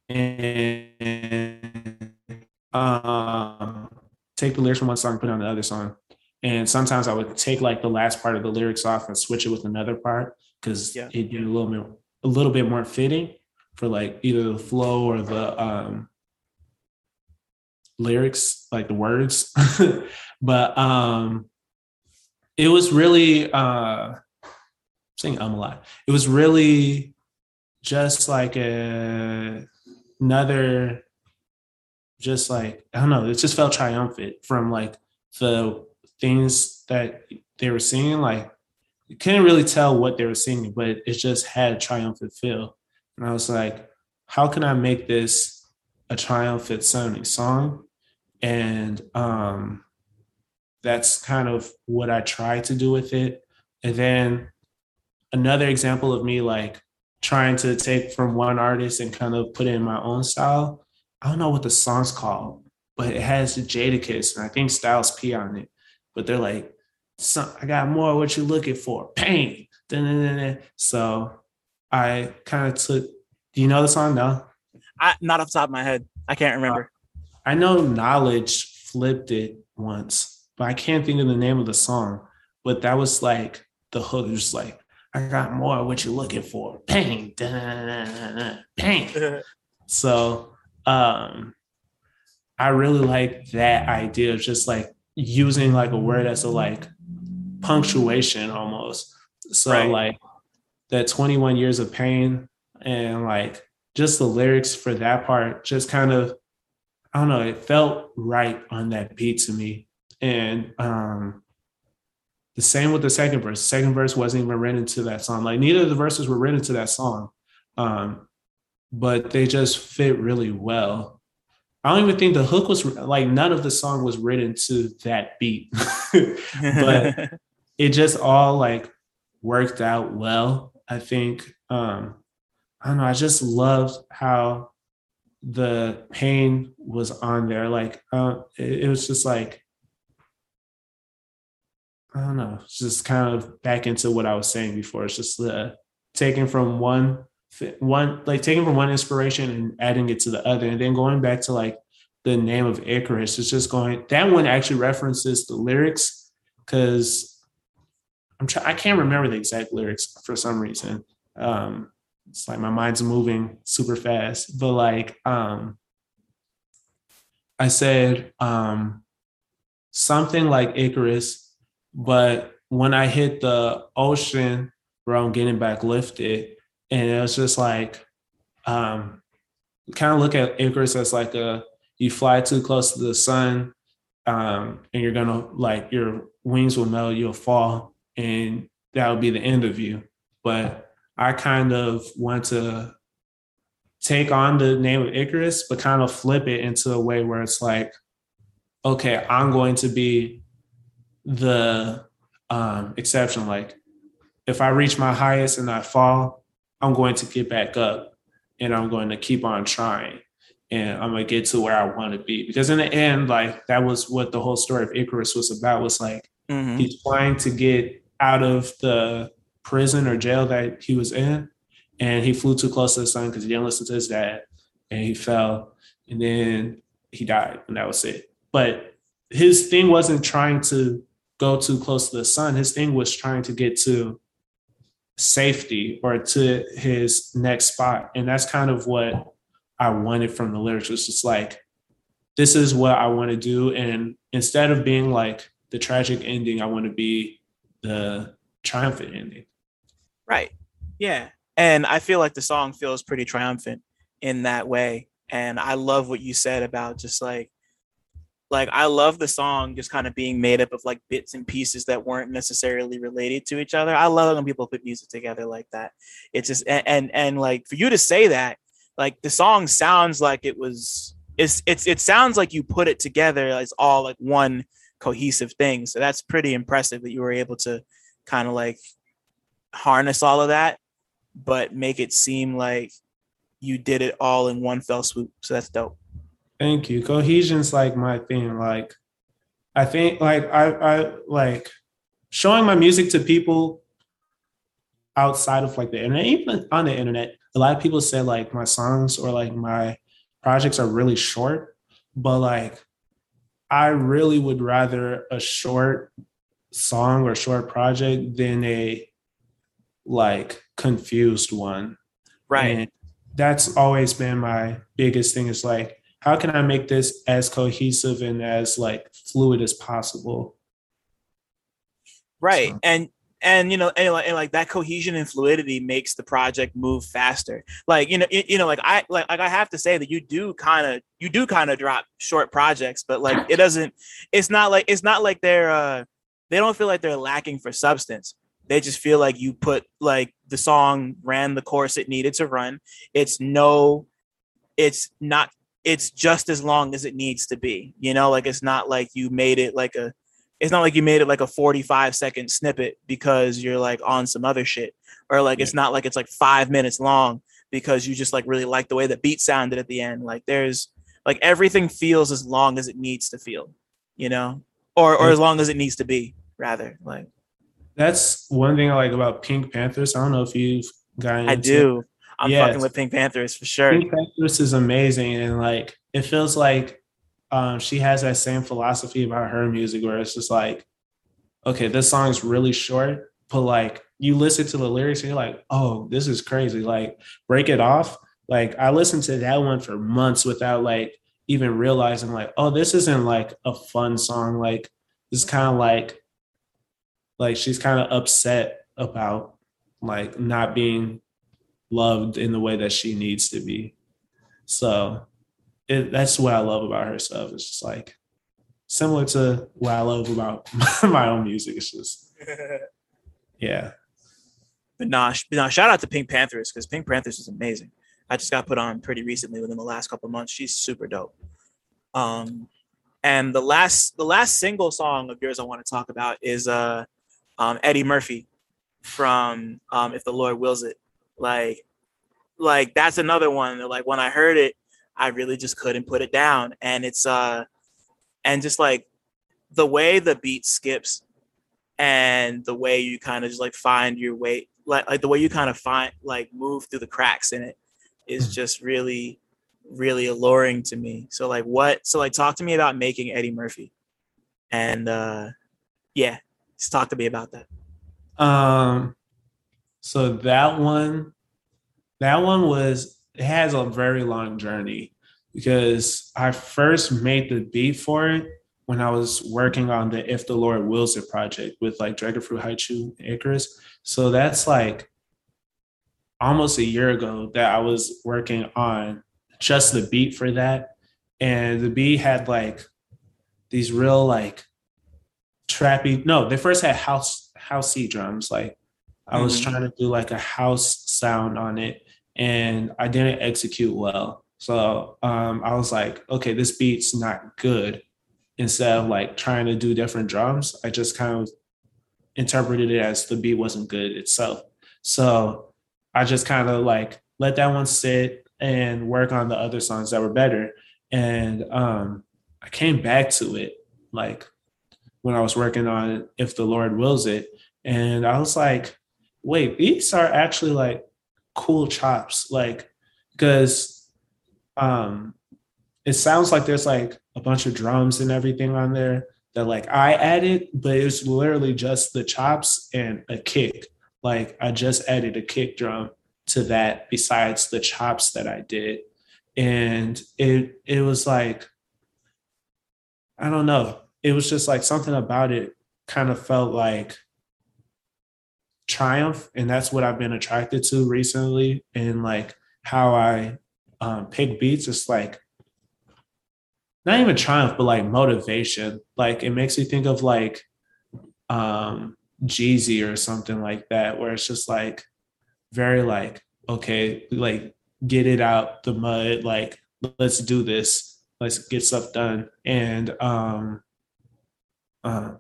And um, take the lyrics from one song, put on the other song. And sometimes I would take like the last part of the lyrics off and switch it with another part because yeah. it did a little bit a little bit more fitting for like either the flow or the um lyrics, like the words. but um it was really uh I'm saying I'm a lot. It was really just like a, another just like I don't know, it just felt triumphant from like the things that they were seeing. Like you couldn't really tell what they were singing, but it just had a triumphant feel. And I was like, how can I make this a triumphant sounding song? And um, that's kind of what I tried to do with it. And then another example of me like trying to take from one artist and kind of put it in my own style. I don't know what the song's called, but it has the Jadakiss and I think Styles P on it. But they're like, so I got more what you're looking for. Pain. So I kind of took. Do you know the song? No. I not off the top of my head. I can't remember. I know Knxwledge flipped it once, but I can't think of the name of the song. But that was like the hook. Just like I got more what you're looking for. Pain. Pain. so um I really like that idea of just like using like a word as a like punctuation almost. So right. like that 21 years of pain and like just the lyrics for that part just kind of I don't know, it felt right on that beat to me. And um the same with the second verse. The second verse wasn't even written to that song. Like neither of the verses were written to that song. Um, but they just fit really well. I don't even think the hook was like none of the song was written to that beat. but it just all like worked out well. I think um I don't know, I just loved how the pain was on there. Like uh, it, it was just like I don't know, just kind of back into what I was saying before. It's just uh, taking from one one like taking from one inspiration and adding it to the other, and then going back to like the name of Icarus. It's just going that one actually references the lyrics because I'm trying. I can't remember the exact lyrics for some reason. Um, it's like my mind's moving super fast. But like, um, I said um, something like Icarus, but when I hit the ocean where I'm getting back lifted, and it was just like, um, kind of look at Icarus as like a you fly too close to the sun, um, and you're gonna like your wings will melt, you'll fall and that would be the end of you. But I kind of want to take on the name of Icarus, but kind of flip it into a way where it's like, okay, I'm going to be the um, exception. Like, if I reach my highest and I fall, I'm going to get back up and I'm going to keep on trying and I'm gonna get to where I want to be. Because in the end, like that was what the whole story of Icarus was about. Was like mm-hmm. he's trying to get out of the prison or jail that he was in, and he flew too close to the sun because he didn't listen to his dad, and he fell, and then he died, and that was it. But his thing wasn't trying to go too close to the sun. His thing was trying to get to safety or to his next spot, and that's kind of what I wanted from the lyrics. It's just like, this is what I want to do. And instead of being like the tragic ending, I want to be the triumphant ending. Right. Yeah. And I feel like the song feels pretty triumphant in that way. And I love what you said about just like, like I love the song just kind of being made up of like bits and pieces that weren't necessarily related to each other. I love when people put music together like that. It's just and and, and like for you to say that like the song sounds like it was it's it's it sounds like you put it together as all like one cohesive thing. So that's pretty impressive that you were able to kind of like harness all of that but make it seem like you did it all in one fell swoop. So that's dope. Thank you. Cohesion's like my thing. Like i think like i i like showing my music to people outside of like the internet even on the internet a lot of people say like my songs or like my projects are really short, but like I really would rather a short song or short project than a like confused one. Right. And that's always been my biggest thing is like how can I make this as cohesive and as like fluid as possible? Right. So. And and you know and like, and like that cohesion and fluidity makes the project move faster. Like you know you, you know like i like, like i have to say that you do kind of you do kind of drop short projects but like it doesn't it's not like it's not like they're uh they don't feel like they're lacking for substance. They just feel like you put like the song ran the course it needed to run. It's no it's not it's just as long as it needs to be you know? Like it's not like you made it like a it's not like you made it like a 45 second snippet because you're like on some other shit. Or like yeah. it's not like it's like five minutes long because you just like really like the way the beat sounded at the end. Like there's like everything feels as long as it needs to feel you know? Or or as long as it needs to be rather like. That's one thing i like about PinkPantheress. I don't know if you've gotten i do. I'm yes. fucking with PinkPantheress for sure. Pink panthers is amazing and like it feels like um, she has that same philosophy about her music where it's just like, okay, this song is really short, but like you listen to the lyrics and you're like, oh, this is crazy. Like, break it off. Like, I listened to that one for months without like even realizing, like, oh, this isn't like a fun song. Like, it's kind of like, like she's kind of upset about like not being loved in the way that she needs to be. So it, that's what I love about her stuff. It's just like similar to what I love about my own music. It's just, yeah. But nah, but nah, shout out to PinkPantheress because PinkPantheress is amazing. I just got put on pretty recently within the last couple months. She's super dope. Um, and the last the last single song of yours I want to talk about is uh, um, Eddie Murphy from um, If the Lord Wills It. Like, like that's another one. That, like when I heard it, I really just couldn't put it down. And it's uh and just like the way the beat skips and the way you kind of just like find your way like like the way you kind of find like move through the cracks in it is mm-hmm. just really really alluring to me. So like what so like talk to me about making Eddie Murphy. And uh yeah, just talk to me about that. Um so that one that one was it has a very long journey because I first made the beat for it when I was working on the If the Lord Wills It project with like Dragon Fruit Hi-Chew Icarus. So that's like almost a year ago that I was working on just the beat for that. And the beat had like these real like trappy no, they first had house housey drums, like I was mm-hmm. trying to do like a house sound on it and I didn't execute well. So um, I was like, okay, this beat's not good. Instead of like trying to do different drums, I just kind of interpreted it as the beat wasn't good itself. So I just kind of like let that one sit and work on the other songs that were better. And um, I came back to it like when I was working on If the Lord Wills It. And I was like, wait, beats are actually like cool chops. Like, because um, it sounds like there's like a bunch of drums and everything on there that like I added, but it was literally just the chops and a kick. Like I just added a kick drum to that besides the chops that I did. And it it was like I don't know. It was just like something about it kind of felt like triumph and that's what i've been attracted to recently and like how i um, pick beats. It's like not even triumph but like motivation. Like it makes me think of like um jeezy or something like that where it's just like very like okay like get it out the mud like let's do this. Let's get stuff done. And um uh,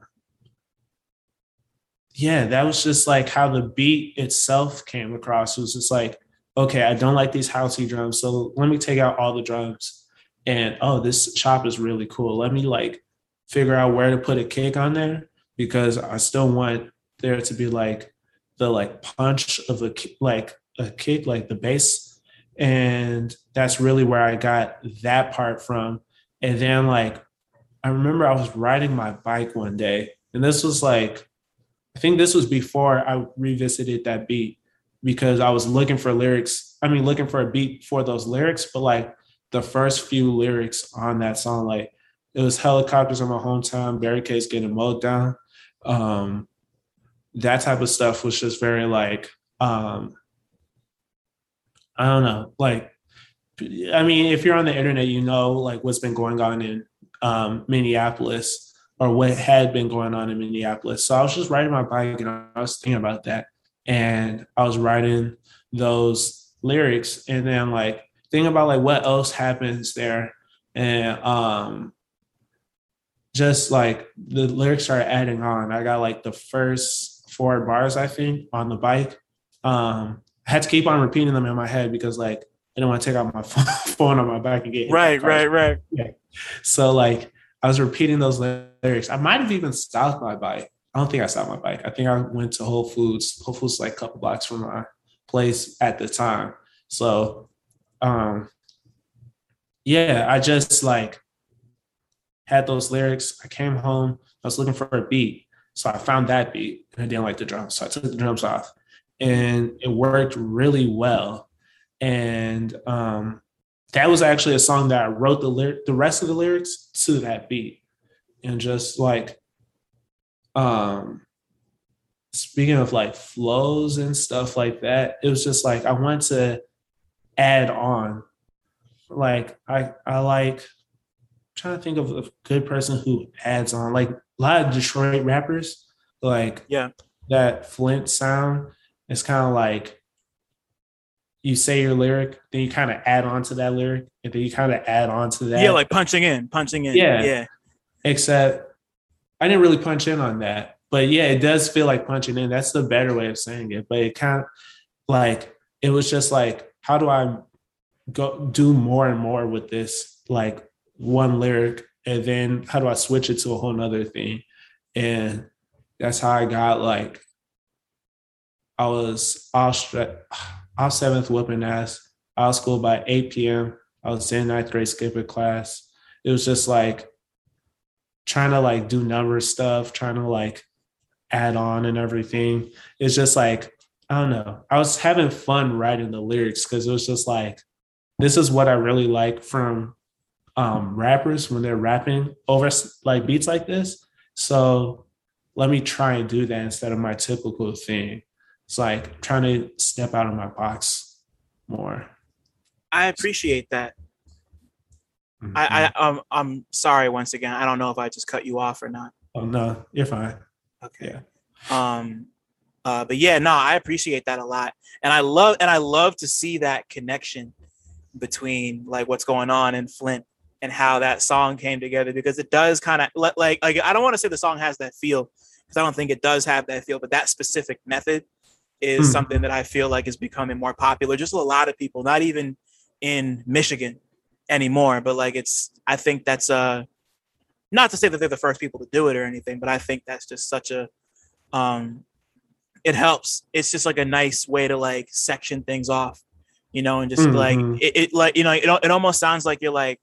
yeah, that was just like how the beat itself came across. It was just like, okay, I don't like these housey drums, so let me take out all the drums. And oh, this chop is really cool. Let me like figure out where to put a kick on there because I still want there to be like the like punch of a like a kick, like the bass. And that's really where I got that part from. And then like I remember I was riding my bike one day, and this was like I think this was before I revisited that beat because I was looking for lyrics. I mean, looking for a beat for those lyrics, but like the first few lyrics on that song, like it was helicopters in my hometown, barricades getting mowed down. Um, that type of stuff was just very like, um, I don't know, like, I mean, if you're on the internet, you know, like what's been going on in um, Minneapolis or what had been going on in Minneapolis. So I was just riding my bike and I was thinking about that. And I was writing those lyrics and then like thinking about like what else happens there. And um just like the lyrics started adding on. I got like the first four bars, I think, on the bike. Um I had to keep on repeating them in my head because like I didn't want to take out my phone on my back and get right, right, right. Yeah. So like I was repeating those lyrics. I might have even stopped my bike. I don't think I stopped my bike. I think I went to Whole Foods. Whole Foods like a couple blocks from my place at the time. So um yeah, I just like had those lyrics. I came home, I was looking for a beat. So I found that beat and I didn't like the drums. So I took the drums off and it worked really well. And um that was actually a song that I wrote the lyric, the rest of the lyrics to that beat, and just like, um, speaking of like flows and stuff like that, it was just like I want to add on. Like I, I like I'm trying to think of a good person who adds on. Like a lot of Detroit rappers, like yeah, that Flint sound. It's kind of like you say your lyric, then you kind of add on to that lyric, and then you kind of add on to that. Yeah, like punching in, punching in. Yeah. Yeah. Except I didn't really punch in on that. But yeah, it does feel like punching in. That's the better way of saying it. But it kind of like it was just like, how do I go do more and more with this like one lyric? And then how do I switch it to a whole nother thing? And that's how I got like I was awestruck I was seventh whooping ass. I was school by 8 p.m. I was in ninth grade skipping class. It was just like trying to like do number stuff, trying to like add on and everything. It's just like, I don't know. I was having fun writing the lyrics because it was just like, this is what I really like from um, rappers when they're rapping over like beats like this. So let me try and do that instead of my typical thing. It's like trying to step out of my box more. I appreciate that. Mm-hmm. I, I um I'm sorry once again. I don't know if I just cut you off or not. Oh no, you're fine. Okay. Yeah. Um Uh, but yeah, no, I appreciate that a lot, and I love and I love to see that connection between like what's going on in Flint and how that song came together because it does kind of like like I don't want to say the song has that feel because I don't think it does have that feel, but that specific method is hmm. something that I feel like is becoming more popular. Just a lot of people, not even in Michigan anymore, but like it's I think that's uh not to say that they're the first people to do it or anything, but I think that's just such a um it helps. It's just like a nice way to like section things off, you know, and just mm-hmm. like it, it, like you know, it, it almost sounds like you're like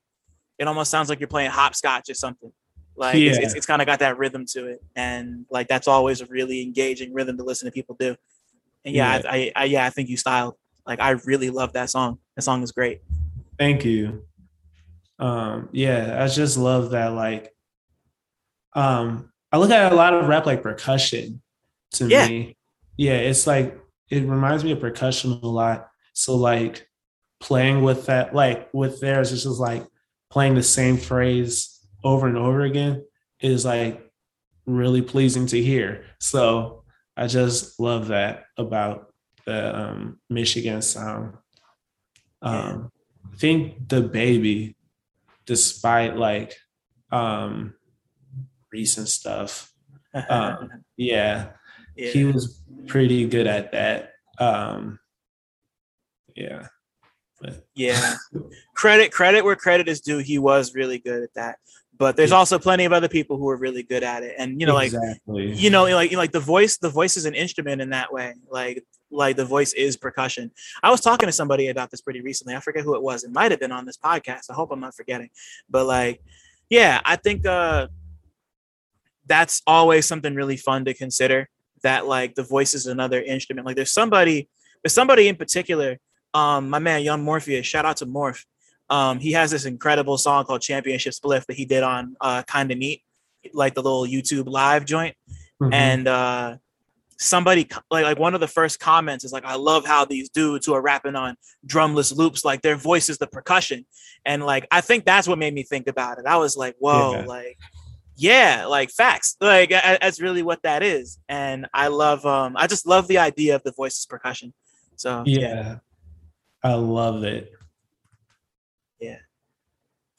it almost sounds like you're playing hopscotch or something. Like yeah. it's, it's, it's kind of got that rhythm to it, and like that's always a really engaging rhythm to listen to people do. And yeah, yeah. I, I, I yeah I think you styled like I really love that song. That song is great. Thank you. Um, yeah, I just love that. Like, um, I look at a lot of rap like percussion to yeah. me yeah, it's like it reminds me of percussion a lot. So like playing with that, like with theirs, it's just like playing the same phrase over and over again is like really pleasing to hear. So I just love that about the um, Michigan sound. Um, I think the baby, despite like um, recent stuff, um, yeah, yeah, he was pretty good at that. Um, yeah. But. Yeah. credit credit where credit is due. He was really good at that. But there's yeah. also plenty of other people who are really good at it. And you know, exactly. like you know, like you know, like the voice, the voice is an instrument in that way. Like like the voice is percussion. I was talking to somebody about this pretty recently. I forget who it was. It might have been on this podcast. I hope I'm not forgetting. But like, yeah, I think uh that's always something really fun to consider that like the voice is another instrument. Like there's somebody, there's somebody in particular, um, my man Young Morpheus, shout out to Morph. Um, he has this incredible song called Championship Spliff that he did on uh Kinda Neat, like the little YouTube live joint. Mm-hmm. And uh somebody like like one of the first comments is like, I love how these dudes who are rapping on drumless loops, like their voice is the percussion. And like I think that's what made me think about it. I was like, whoa, yeah. like yeah like facts like that's really what that is and i love um i just love the idea of the voices percussion so yeah, yeah. i love it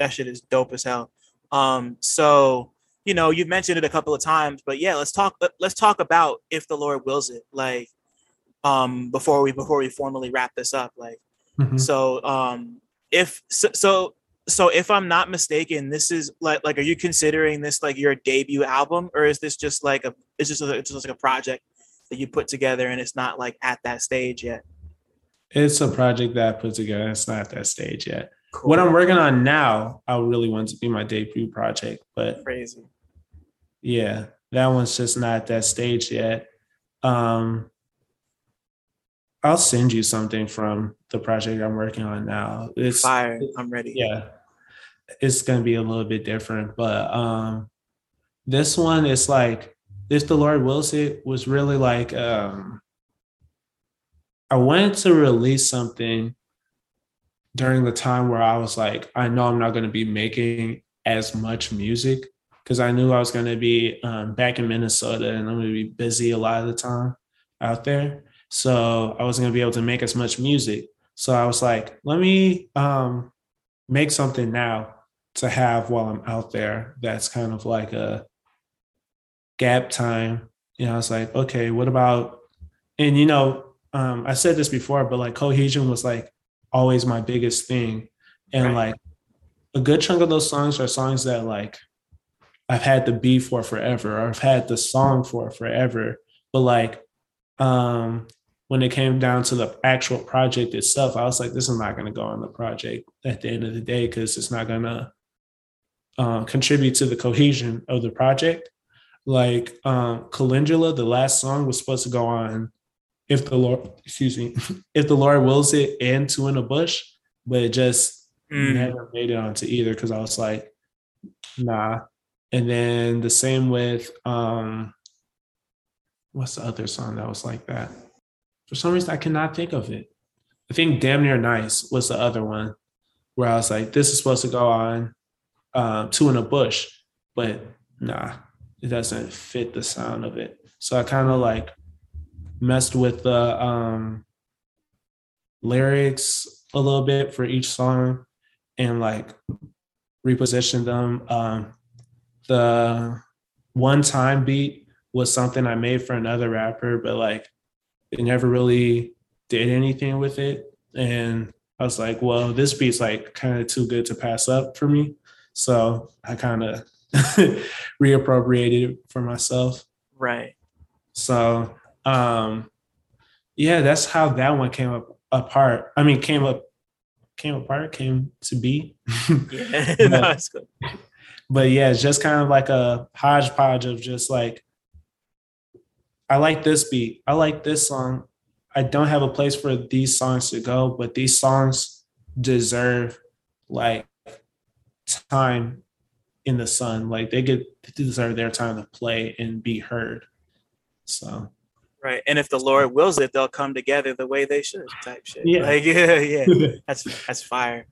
that shit is dope as hell. Um so you know you've mentioned it a couple of times but yeah let's talk let's talk about if the lord wills it like um before we before we formally wrap this up like mm-hmm. so um if so, so so if i'm not mistaken this is like like are you considering this like your debut album or is this just like a it's just a, it's just like a project that you put together and it's not like at that stage yet? It's a project that i put together it's not at that stage yet cool. what i'm working on now i really want to be my debut project but crazy yeah that one's just not at that stage yet um I'll send you something from the project I'm working on now. It's fire. I'm ready. Yeah. It's gonna be a little bit different, but um this one is like this the Lord wills it was really like um I wanted to release something during the time where I was like, I know I'm not gonna be making as much music because I knew I was gonna be um, back in Minnesota and I'm gonna be busy a lot of the time out there. So I wasn't gonna be able to make as much music. So I was like, let me um, make something now to have while I'm out there. That's kind of like a gap time. You know, I was like, okay, what about? And you know, um, I said this before, but like cohesion was like always my biggest thing, and right. like a good chunk of those songs are songs that like I've had the beat for forever, or I've had the song for forever. But like, um, when it came down to the actual project itself, I was like, this is not going to go on the project at the end of the day because it's not going to uh, contribute to the cohesion of the project. Like um, Calendula, the last song was supposed to go on if the Lord, excuse me, if the Lord wills it and two in a bush, but it just mm. never made it onto either because I was like, nah. And then the same with um, what's the other song that was like that? For some reason, I cannot think of it. I think Damn Near Nice was the other one where I was like, this is supposed to go on um, Two in a Bush, but nah, it doesn't fit the sound of it. So I kind of like messed with the um, lyrics a little bit for each song and like repositioned them. Um, the one time beat was something I made for another rapper, but like it never really did anything with it. And I was like, well, this beat's like kind of too good to pass up for me. So I kind of reappropriated it for myself. Right. So um yeah, that's how that one came up apart. I mean came up came apart, came to be. yeah, but, no, good. But yeah, it's just kind of like a hodgepodge of just like I like this beat. I like this song. I don't have a place for these songs to go, but these songs deserve like time in the sun. Like they get they deserve their time to play and be heard. So Right. And if the Lord wills it, they'll come together the way they should type shit. Yeah. Like, yeah, yeah. that's that's fire.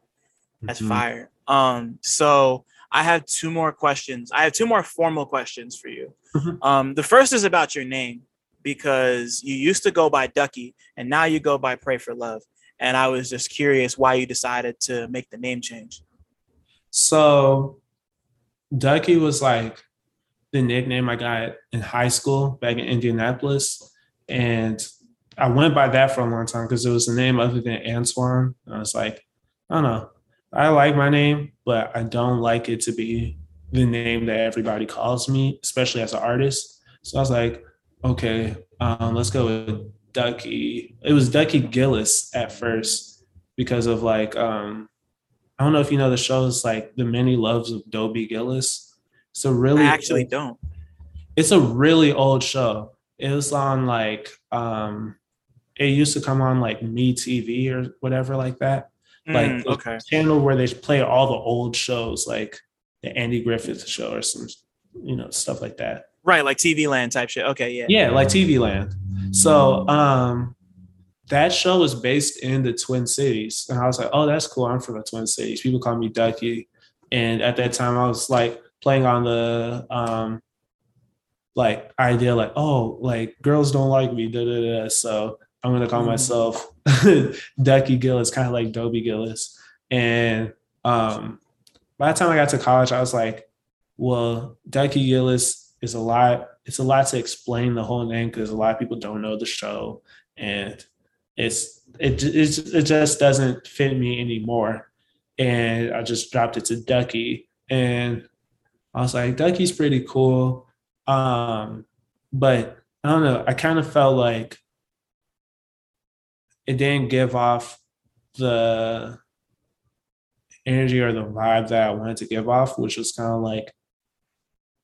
That's mm-hmm. fire. Um, so I have two more questions. I have two more formal questions for you. Mm-hmm. Um, the first is about your name because you used to go by Ducky and now you go by Pay for Love. And I was just curious why you decided to make the name change. So Ducky was like the nickname I got in high school back in Indianapolis. And I went by that for a long time because it was a name other than Antoine. I was like, I don't know. I like my name, but I don't like it to be the name that everybody calls me, especially as an artist. So I was like, okay, um, let's go with Ducky. It was Ducky Gillis at first because of like, um, I don't know if you know the shows like The Many Loves of Dobie Gillis. So really, I actually don't. It's a really old show. It was on like um it used to come on like Me TV or whatever like that. Mm, like okay. channel where they play all the old shows like the Andy Griffith show or some you know stuff like that. Right, like TV Land type shit. Okay, yeah. Yeah, like TV Land. So um that show was based in the Twin Cities. And I was like, oh, that's cool. I'm from the Twin Cities. People call me Ducky. And at that time I was like playing on the um like idea like oh like girls don't like me da, da, da. so i'm gonna call mm. myself ducky gillis kind of like dobie gillis. And um by the time i got to college i was like well ducky gillis is a lot it's a lot to explain the whole name because a lot of people don't know the show. And it's it, it, it just doesn't fit me anymore. And i just dropped it to ducky. And i was like ducky's pretty cool um, but I don't know. I kind of felt like it didn't give off the energy or the vibe that I wanted to give off, which was kind of like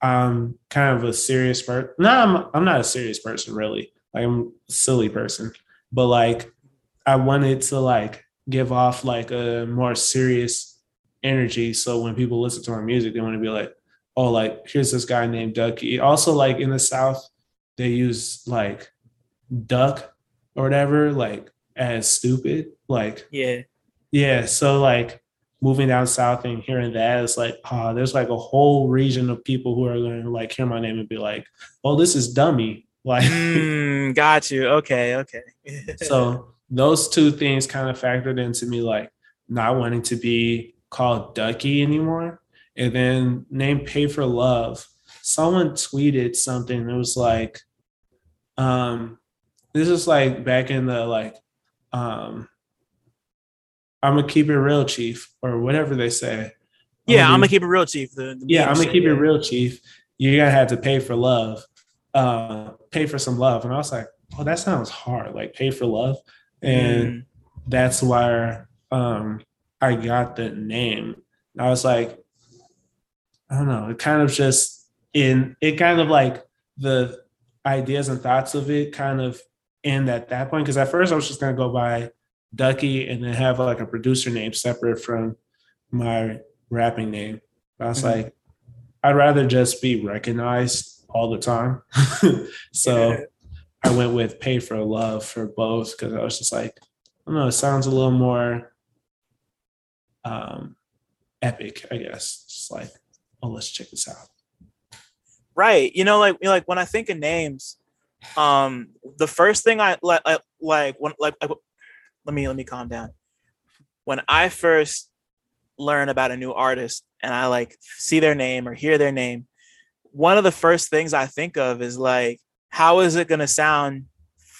I'm kind of a serious person. No, I'm I'm not a serious person really. Like I'm a silly person, but like I wanted to like give off like a more serious energy. So when people listen to my music, they want to be like, oh, like here's this guy named Ducky. Also, like in the South, they use like duck or whatever, like as stupid. Like yeah, yeah. So like moving down south and hearing that, it's like, oh, there's like a whole region of people who are going to like hear my name and be like, oh, this is dummy. Like, mm, got you. Okay, okay. so those two things kind of factored into me like not wanting to be called Ducky anymore and then name Pay for Love. Someone tweeted something. It was like, um, this is like back in the like, um, I'm gonna keep it real, chief, or whatever they say. Yeah, I'm gonna keep it real, chief. The, the yeah, I'm gonna keep it real, chief. You're gonna have to pay for love, uh, pay for some love. And I was like, oh, that sounds hard. Like pay for love, and mm. that's where um, I got the name. I was like, I don't know. It kind of just in it kind of like the ideas and thoughts of it kind of end at that point. Because at first I was just gonna go by Ducky and then have like a producer name separate from my rapping name. But I was mm-hmm. like, I'd rather just be recognized all the time. so yeah. I went with Pay for Love for both because I was just like, I don't know, it sounds a little more um epic, I guess. Just like oh, let's check this out. Right. You know, like like when I think of names, Um, the first thing I like, like when like let me let me calm down. When I first learn about a new artist and I like see their name or hear their name, one of the first things I think of is like, how is it gonna sound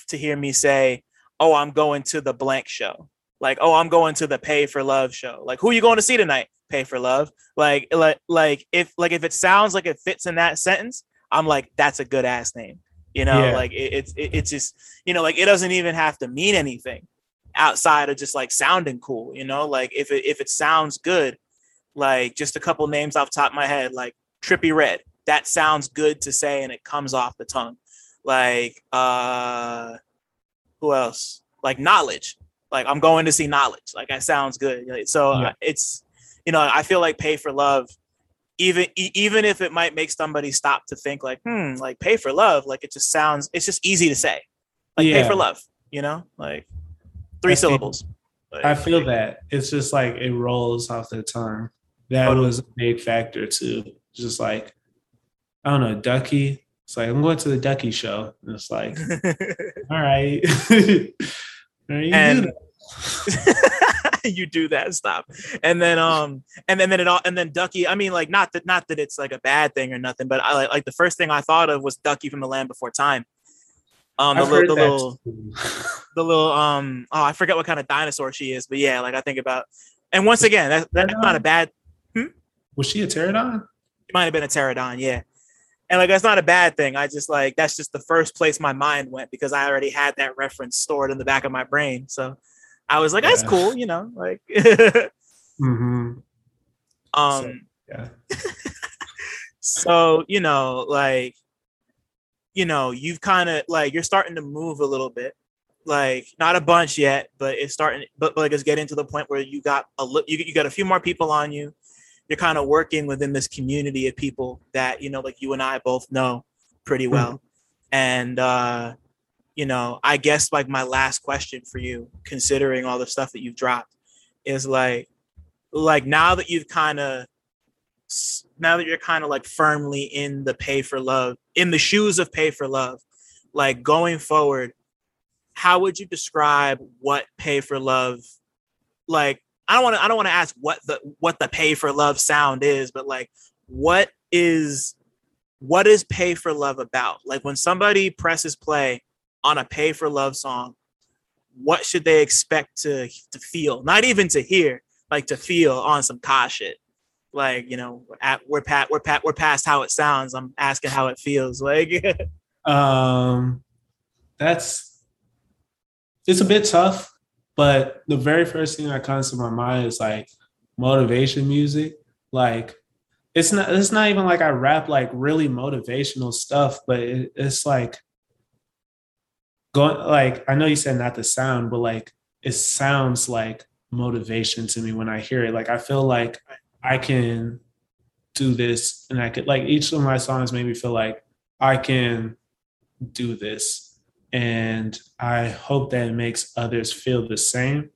to hear me say, "Oh, I'm going to the blank show," like, "Oh, I'm going to the Pay for Love show." Like, who are you going to see tonight? Pay for Love. Like, like, like if like if it sounds like it fits in that sentence, I'm like, that's a good ass name. You know, yeah. like it, it's it, it's just you know, like it doesn't even have to mean anything outside of just like sounding cool. You know, like if it if it sounds good, like just a couple names off top of my head, like Trippie Redd. That sounds good to say, and it comes off the tongue. Like uh, who else? Like Knxwledge Like I'm going to see Knxwledge. Like that sounds good. So yeah. it's you know I feel like Pay for Love even even if it might make somebody stop to think like hmm like pay for love like it just sounds it's just easy to say. Like yeah. pay for love you know? Like three I syllables. Like, i feel that. It's just like it rolls off the tongue. That totally. was a big factor too. Just like i don't know ducky. It's like i'm going to the ducky show. And it's like all right. And you do that stop and then um and then, then it all and then ducky i mean like not that not that it's like a bad thing or nothing but i like, like the first thing i thought of was ducky from the land before time. Um the, little, the little the little um oh i forget what kind of dinosaur she is but yeah like i think about and once again that, that's not a bad hmm? was she a pterodon? It might have been a pterodon yeah. And like that's not a bad thing i just like that's just the first place my mind went because i already had that reference stored in the back of my brain so I was like, that's yeah. cool, you know, like. mm-hmm. Um. So, yeah. so you know, like, you know, you've kind of like you're starting to move a little bit, like not a bunch yet, but it's starting, but, but like it's getting to the point where you got a you you got a few more people on you. You're kind of working within this community of people that you know, like you and I both know pretty well, mm-hmm. and uh you know, I guess like my last question for you, considering all the stuff that you've dropped, is like, like now that you've kind of, now that you're kind of like firmly in the pay for love, in the shoes of pay for love, like going forward, how would you describe what pay for love, like? I don't want to. I don't want to ask what the what the pay for love sound is, but like, what is what is pay for love about? Like when somebody presses play on a pay for love song, what should they expect to to feel? Not even to hear, like to feel on some Ka shit. Like you know, at, we're pat we're pat we're past how it sounds. I'm asking how it feels. Like, um, that's it's a bit tough, but the very first thing that comes to my mind is like motivation music. Like, it's not it's not even like I rap like really motivational stuff, but it, it's like going like I know you said not the sound, but like it sounds like motivation to me when I hear it. Like I feel like I can do this and I could like each of my songs made me feel like I can do this. And I hope that it makes others feel the same.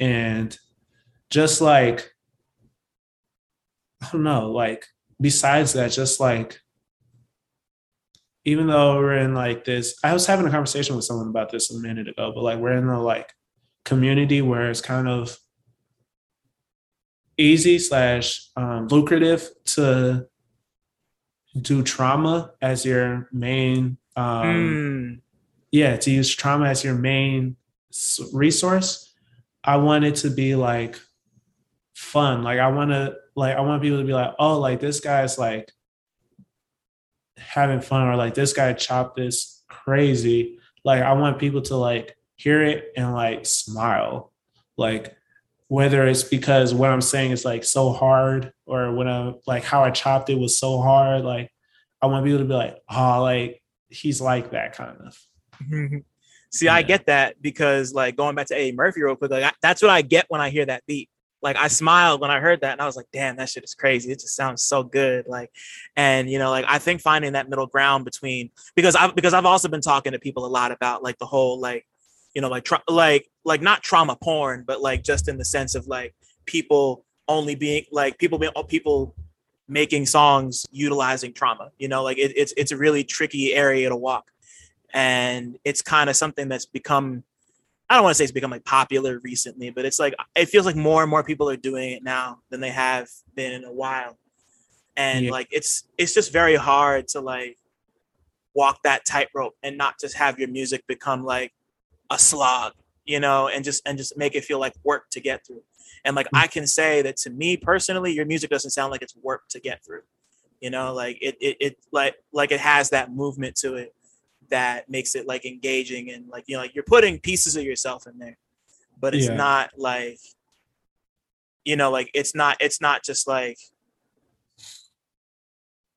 And just like I don't know, like besides that, just like even though we're in like this, I was having a conversation with someone about this a minute ago, but like we're in the like community where it's kind of easy slash um, lucrative to do trauma as your main um, mm. yeah to use trauma as your main resource i want it to be like fun like i want to like i want people to be like oh like this guy's like having fun or like this guy chopped this crazy. Like I want people to like hear it and like smile. Like whether it's because what I'm saying is like so hard or when I'm like how I chopped it was so hard. Like I want people to be like, oh, like he's like that kind of. Mm-hmm. See, yeah. I get that because like going back to Eddie Murphy real quick, like I, that's what I get when I hear that beat like I smiled when I heard that and I was like, damn, that shit is crazy. It just sounds so good. Like, and you know, like I think finding that middle ground between because I've because I've also been talking to people a lot about like the whole like, you know, like tra- like like not trauma porn, but like just in the sense of like people only being like people being people making songs utilizing trauma. You know, like it, it's it's a really tricky area to walk. and it's kind of something that's become I don't want to say it's become like popular recently, but it's like it feels like more and more people are doing it now than they have been in a while. And yeah. like it's it's just very hard to like walk that tightrope and not just have your music become like a slog, you know, and just and just make it feel like work to get through. And like mm-hmm. I can say that to me personally, your music doesn't sound like it's work to get through. You know, like it it, it like like it has that movement to it that makes it like engaging and like you know like you're putting pieces of yourself in there but it's yeah. not like you know like it's not it's not just like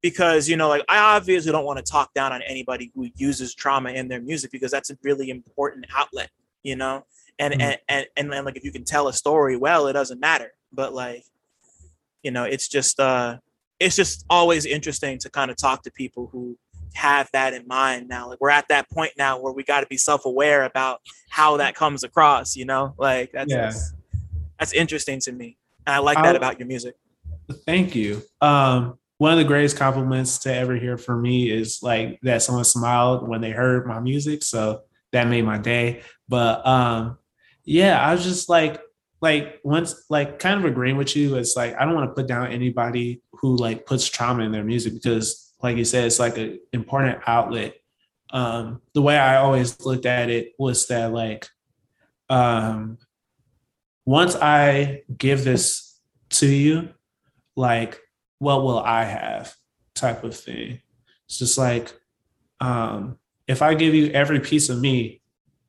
because you know like i obviously don't want to talk down on anybody who uses trauma in their music because that's a really important outlet you know and mm-hmm. and, and and and like if you can tell a story well it doesn't matter but like you know it's just uh it's just always interesting to kind of talk to people who have that in mind now. Like we're at that point now where we got to be self-aware about how that comes across, you know? Like that's yeah. that's, that's interesting to me. And I like that about your music. Thank you. Um one of the greatest compliments to ever hear from me is like that someone smiled when they heard my music. So that made my day. But um yeah, I was just like like once like kind of agreeing with you. It's like I don't want to put down anybody who like puts trauma in their music because like you said, it's like an important outlet. Um, the way I always looked at it was that like um, once I give this to you, like what will I have type of thing. It's just like um, if I give you every piece of me,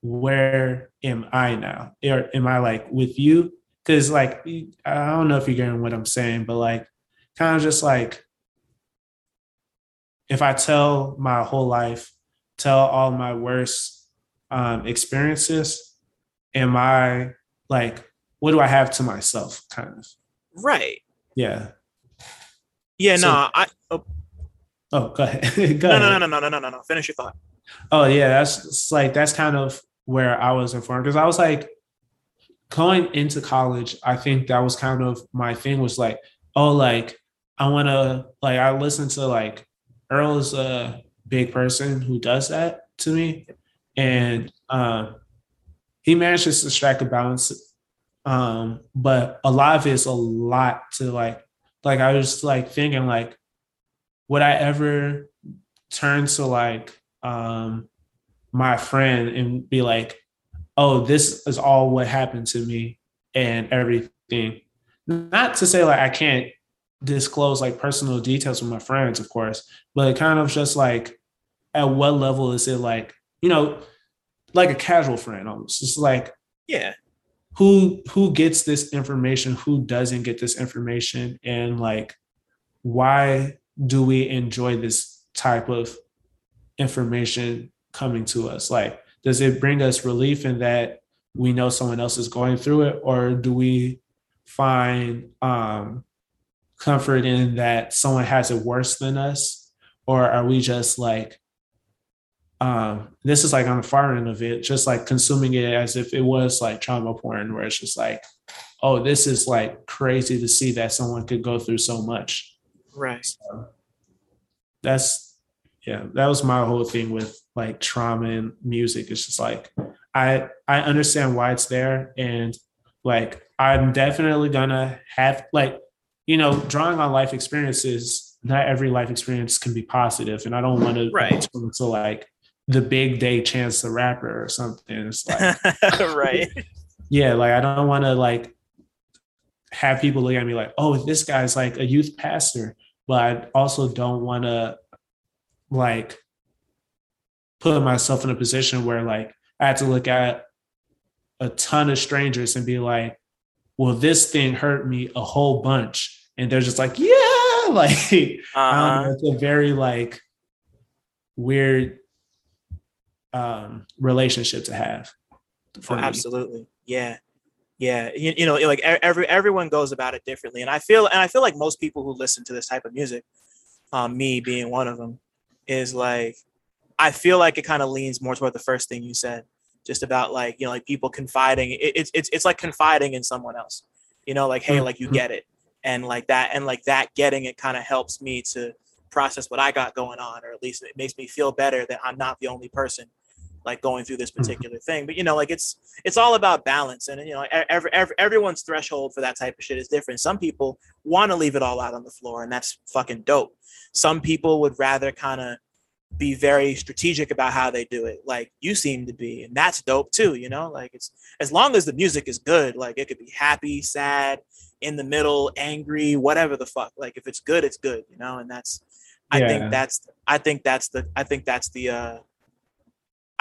where am I now? Or am I like with you? Because like I don't know if you're getting what I'm saying, but like kind of just like if I tell my whole life, tell all my worst um, experiences, am I like, what do I have to myself, kind of? Right. Yeah. Yeah. So, no. I. Oh. oh, go ahead. go no, ahead. no, no, no, no, no, no, no. Finish your thought. Oh yeah, that's like that's kind of where I was informed because I was like going into college. I think that was kind of my thing was like, oh, like I want to like I listen to like Earl is a big person who does that to me, and um, he manages to strike a balance. Um, but a lot of it's a lot to like, like I was like thinking like, would I ever turn to like um, my friend and be like, oh, this is all what happened to me and everything. Not to say like I can't disclose like personal details with my friends, of course, but kind of just like at what level is it like, you know, like a casual friend almost. It's like, yeah, who who gets this information, who doesn't get this information, and like why do we enjoy this type of information coming to us? Like, does it bring us relief in that we know someone else is going through it, or do we find um comfort in that someone has it worse than us? Or are we just like um this is like on the far end of it just like consuming it as if it was like trauma porn where it's just like oh this is like crazy to see that someone could go through so much. Right. So that's yeah that was my whole thing with like trauma and music. It's just like i i understand why it's there and like i'm definitely gonna have like you know, drawing on life experiences, not every life experience can be positive, and I don't want to right to like the big day Chance the Rapper or something. It's like right, yeah, like I don't want to like have people look at me like, oh, this guy's like a youth pastor, but I also don't want to like put myself in a position where like I had to look at a ton of strangers and be like, well, this thing hurt me a whole bunch. And they're just like, yeah, like uh-huh. know, it's a very like weird um relationship to have. Oh, absolutely. Yeah. Yeah. You, you know, like every everyone goes about it differently. And I feel and I feel like most people who listen to this type of music, um, me being one of them, is like I feel like it kind of leans more toward the first thing you said just about like you know like people confiding it, it's it's it's like confiding in someone else you know like hey like you mm-hmm. get it and like that and like that getting it kind of helps me to process what I got going on, or at least it makes me feel better that I'm not the only person like going through this mm-hmm. particular thing. But you know, like it's it's all about balance, and you know, every, every everyone's threshold for that type of shit is different. Some people want to leave it all out on the floor, and that's fucking dope. Some people would rather kind of be very strategic about how they do it like you seem to be and that's dope too you know like it's as long as the music is good like it could be happy sad in the middle angry whatever the fuck like if it's good it's good you know and that's i yeah. think that's i think that's the i think that's the uh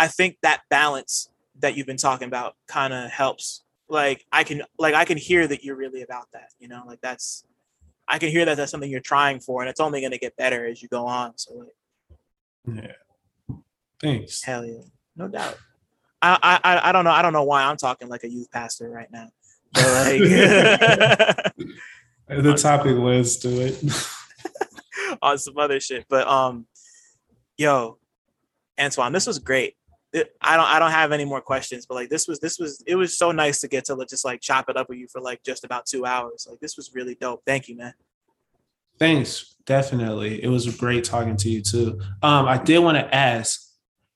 I think that balance that you've been talking about kind of helps. Like I can like I can hear that you're really about that, you know, like that's I can hear that that's something you're trying for and it's only gonna get better as you go on. So like Yeah. Thanks. Hell yeah. No doubt. I I I don't know. I don't know why I'm talking like a youth pastor right now. But like the topic was to it. on some other shit. But um yo, Antoine, this was great. I don't I don't have any more questions, but like this was this was it was so nice to get to just like chop it up with you for like just about two hours. Like this was really dope. Thank you, man. Thanks. Definitely. It was great talking to you too. Um, I did want to ask.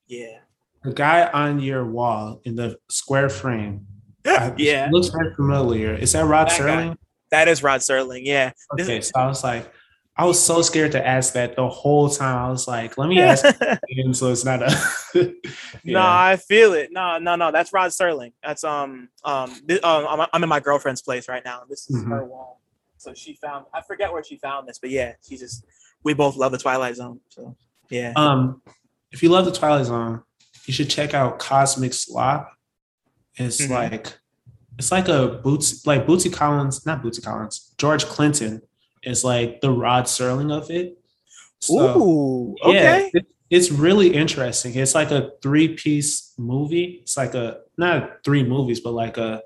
Yeah. The guy on your wall in the square frame. yeah. Yeah. Looks very familiar. Is that Rod that Serling? Guy. That is Rod Serling, yeah. Okay, so I was like, I was so scared to ask that the whole time. I was like, let me ask so it's not a yeah. No, I feel it. No, no, no. That's Rod Serling. That's um um, th- um I'm, I'm in my girlfriend's place right now. This is mm-hmm. her wall. So she found I forget where she found this, but yeah, she just we both love the Twilight Zone. So yeah. Um if you love the Twilight Zone, you should check out Cosmic Slop. It's mm-hmm. like it's like a boots like Bootsy Collins, not Bootsy Collins, George Clinton is like the Rod Serling of it. So, Ooh, okay. Yeah, it, it's really interesting. It's like a three piece movie. It's like a not three movies, but like a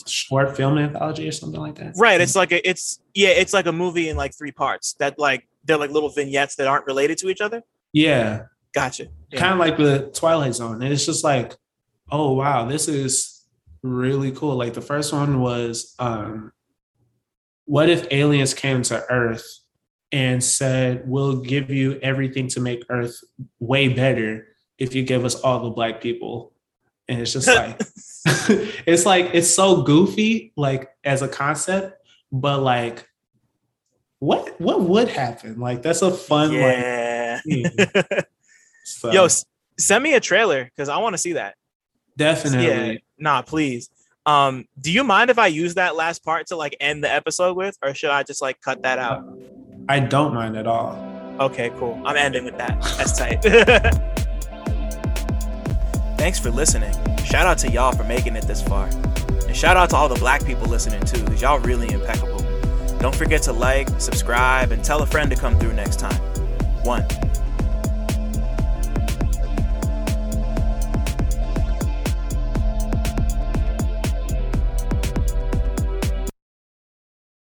it's short film anthology or something like that. Right. It's like a it's yeah, it's like a movie in like three parts that like they're like little vignettes that aren't related to each other. Yeah. Gotcha. Yeah. Kind of like the Twilight Zone. And it's just like, oh wow, this is really cool. Like the first one was um what if aliens came to Earth and said, We'll give you everything to make Earth way better if you give us all the black people? And it's just like, it's like, it's so goofy, like as a concept, but like, what what would happen? Like that's a fun yeah. like so. Yo, s- send me a trailer because I want to see that. Definitely. Yeah. Nah, please. Um, do you mind if I use that last part to like end the episode with, or should I just like cut that out? I don't mind at all. Okay, cool. I'm ending with that. That's tight. Thanks for listening. Shout out to y'all for making it this far. And shout out to all the black people listening too, because y'all really impeccable. Don't forget to like, subscribe, and tell a friend to come through next time. One.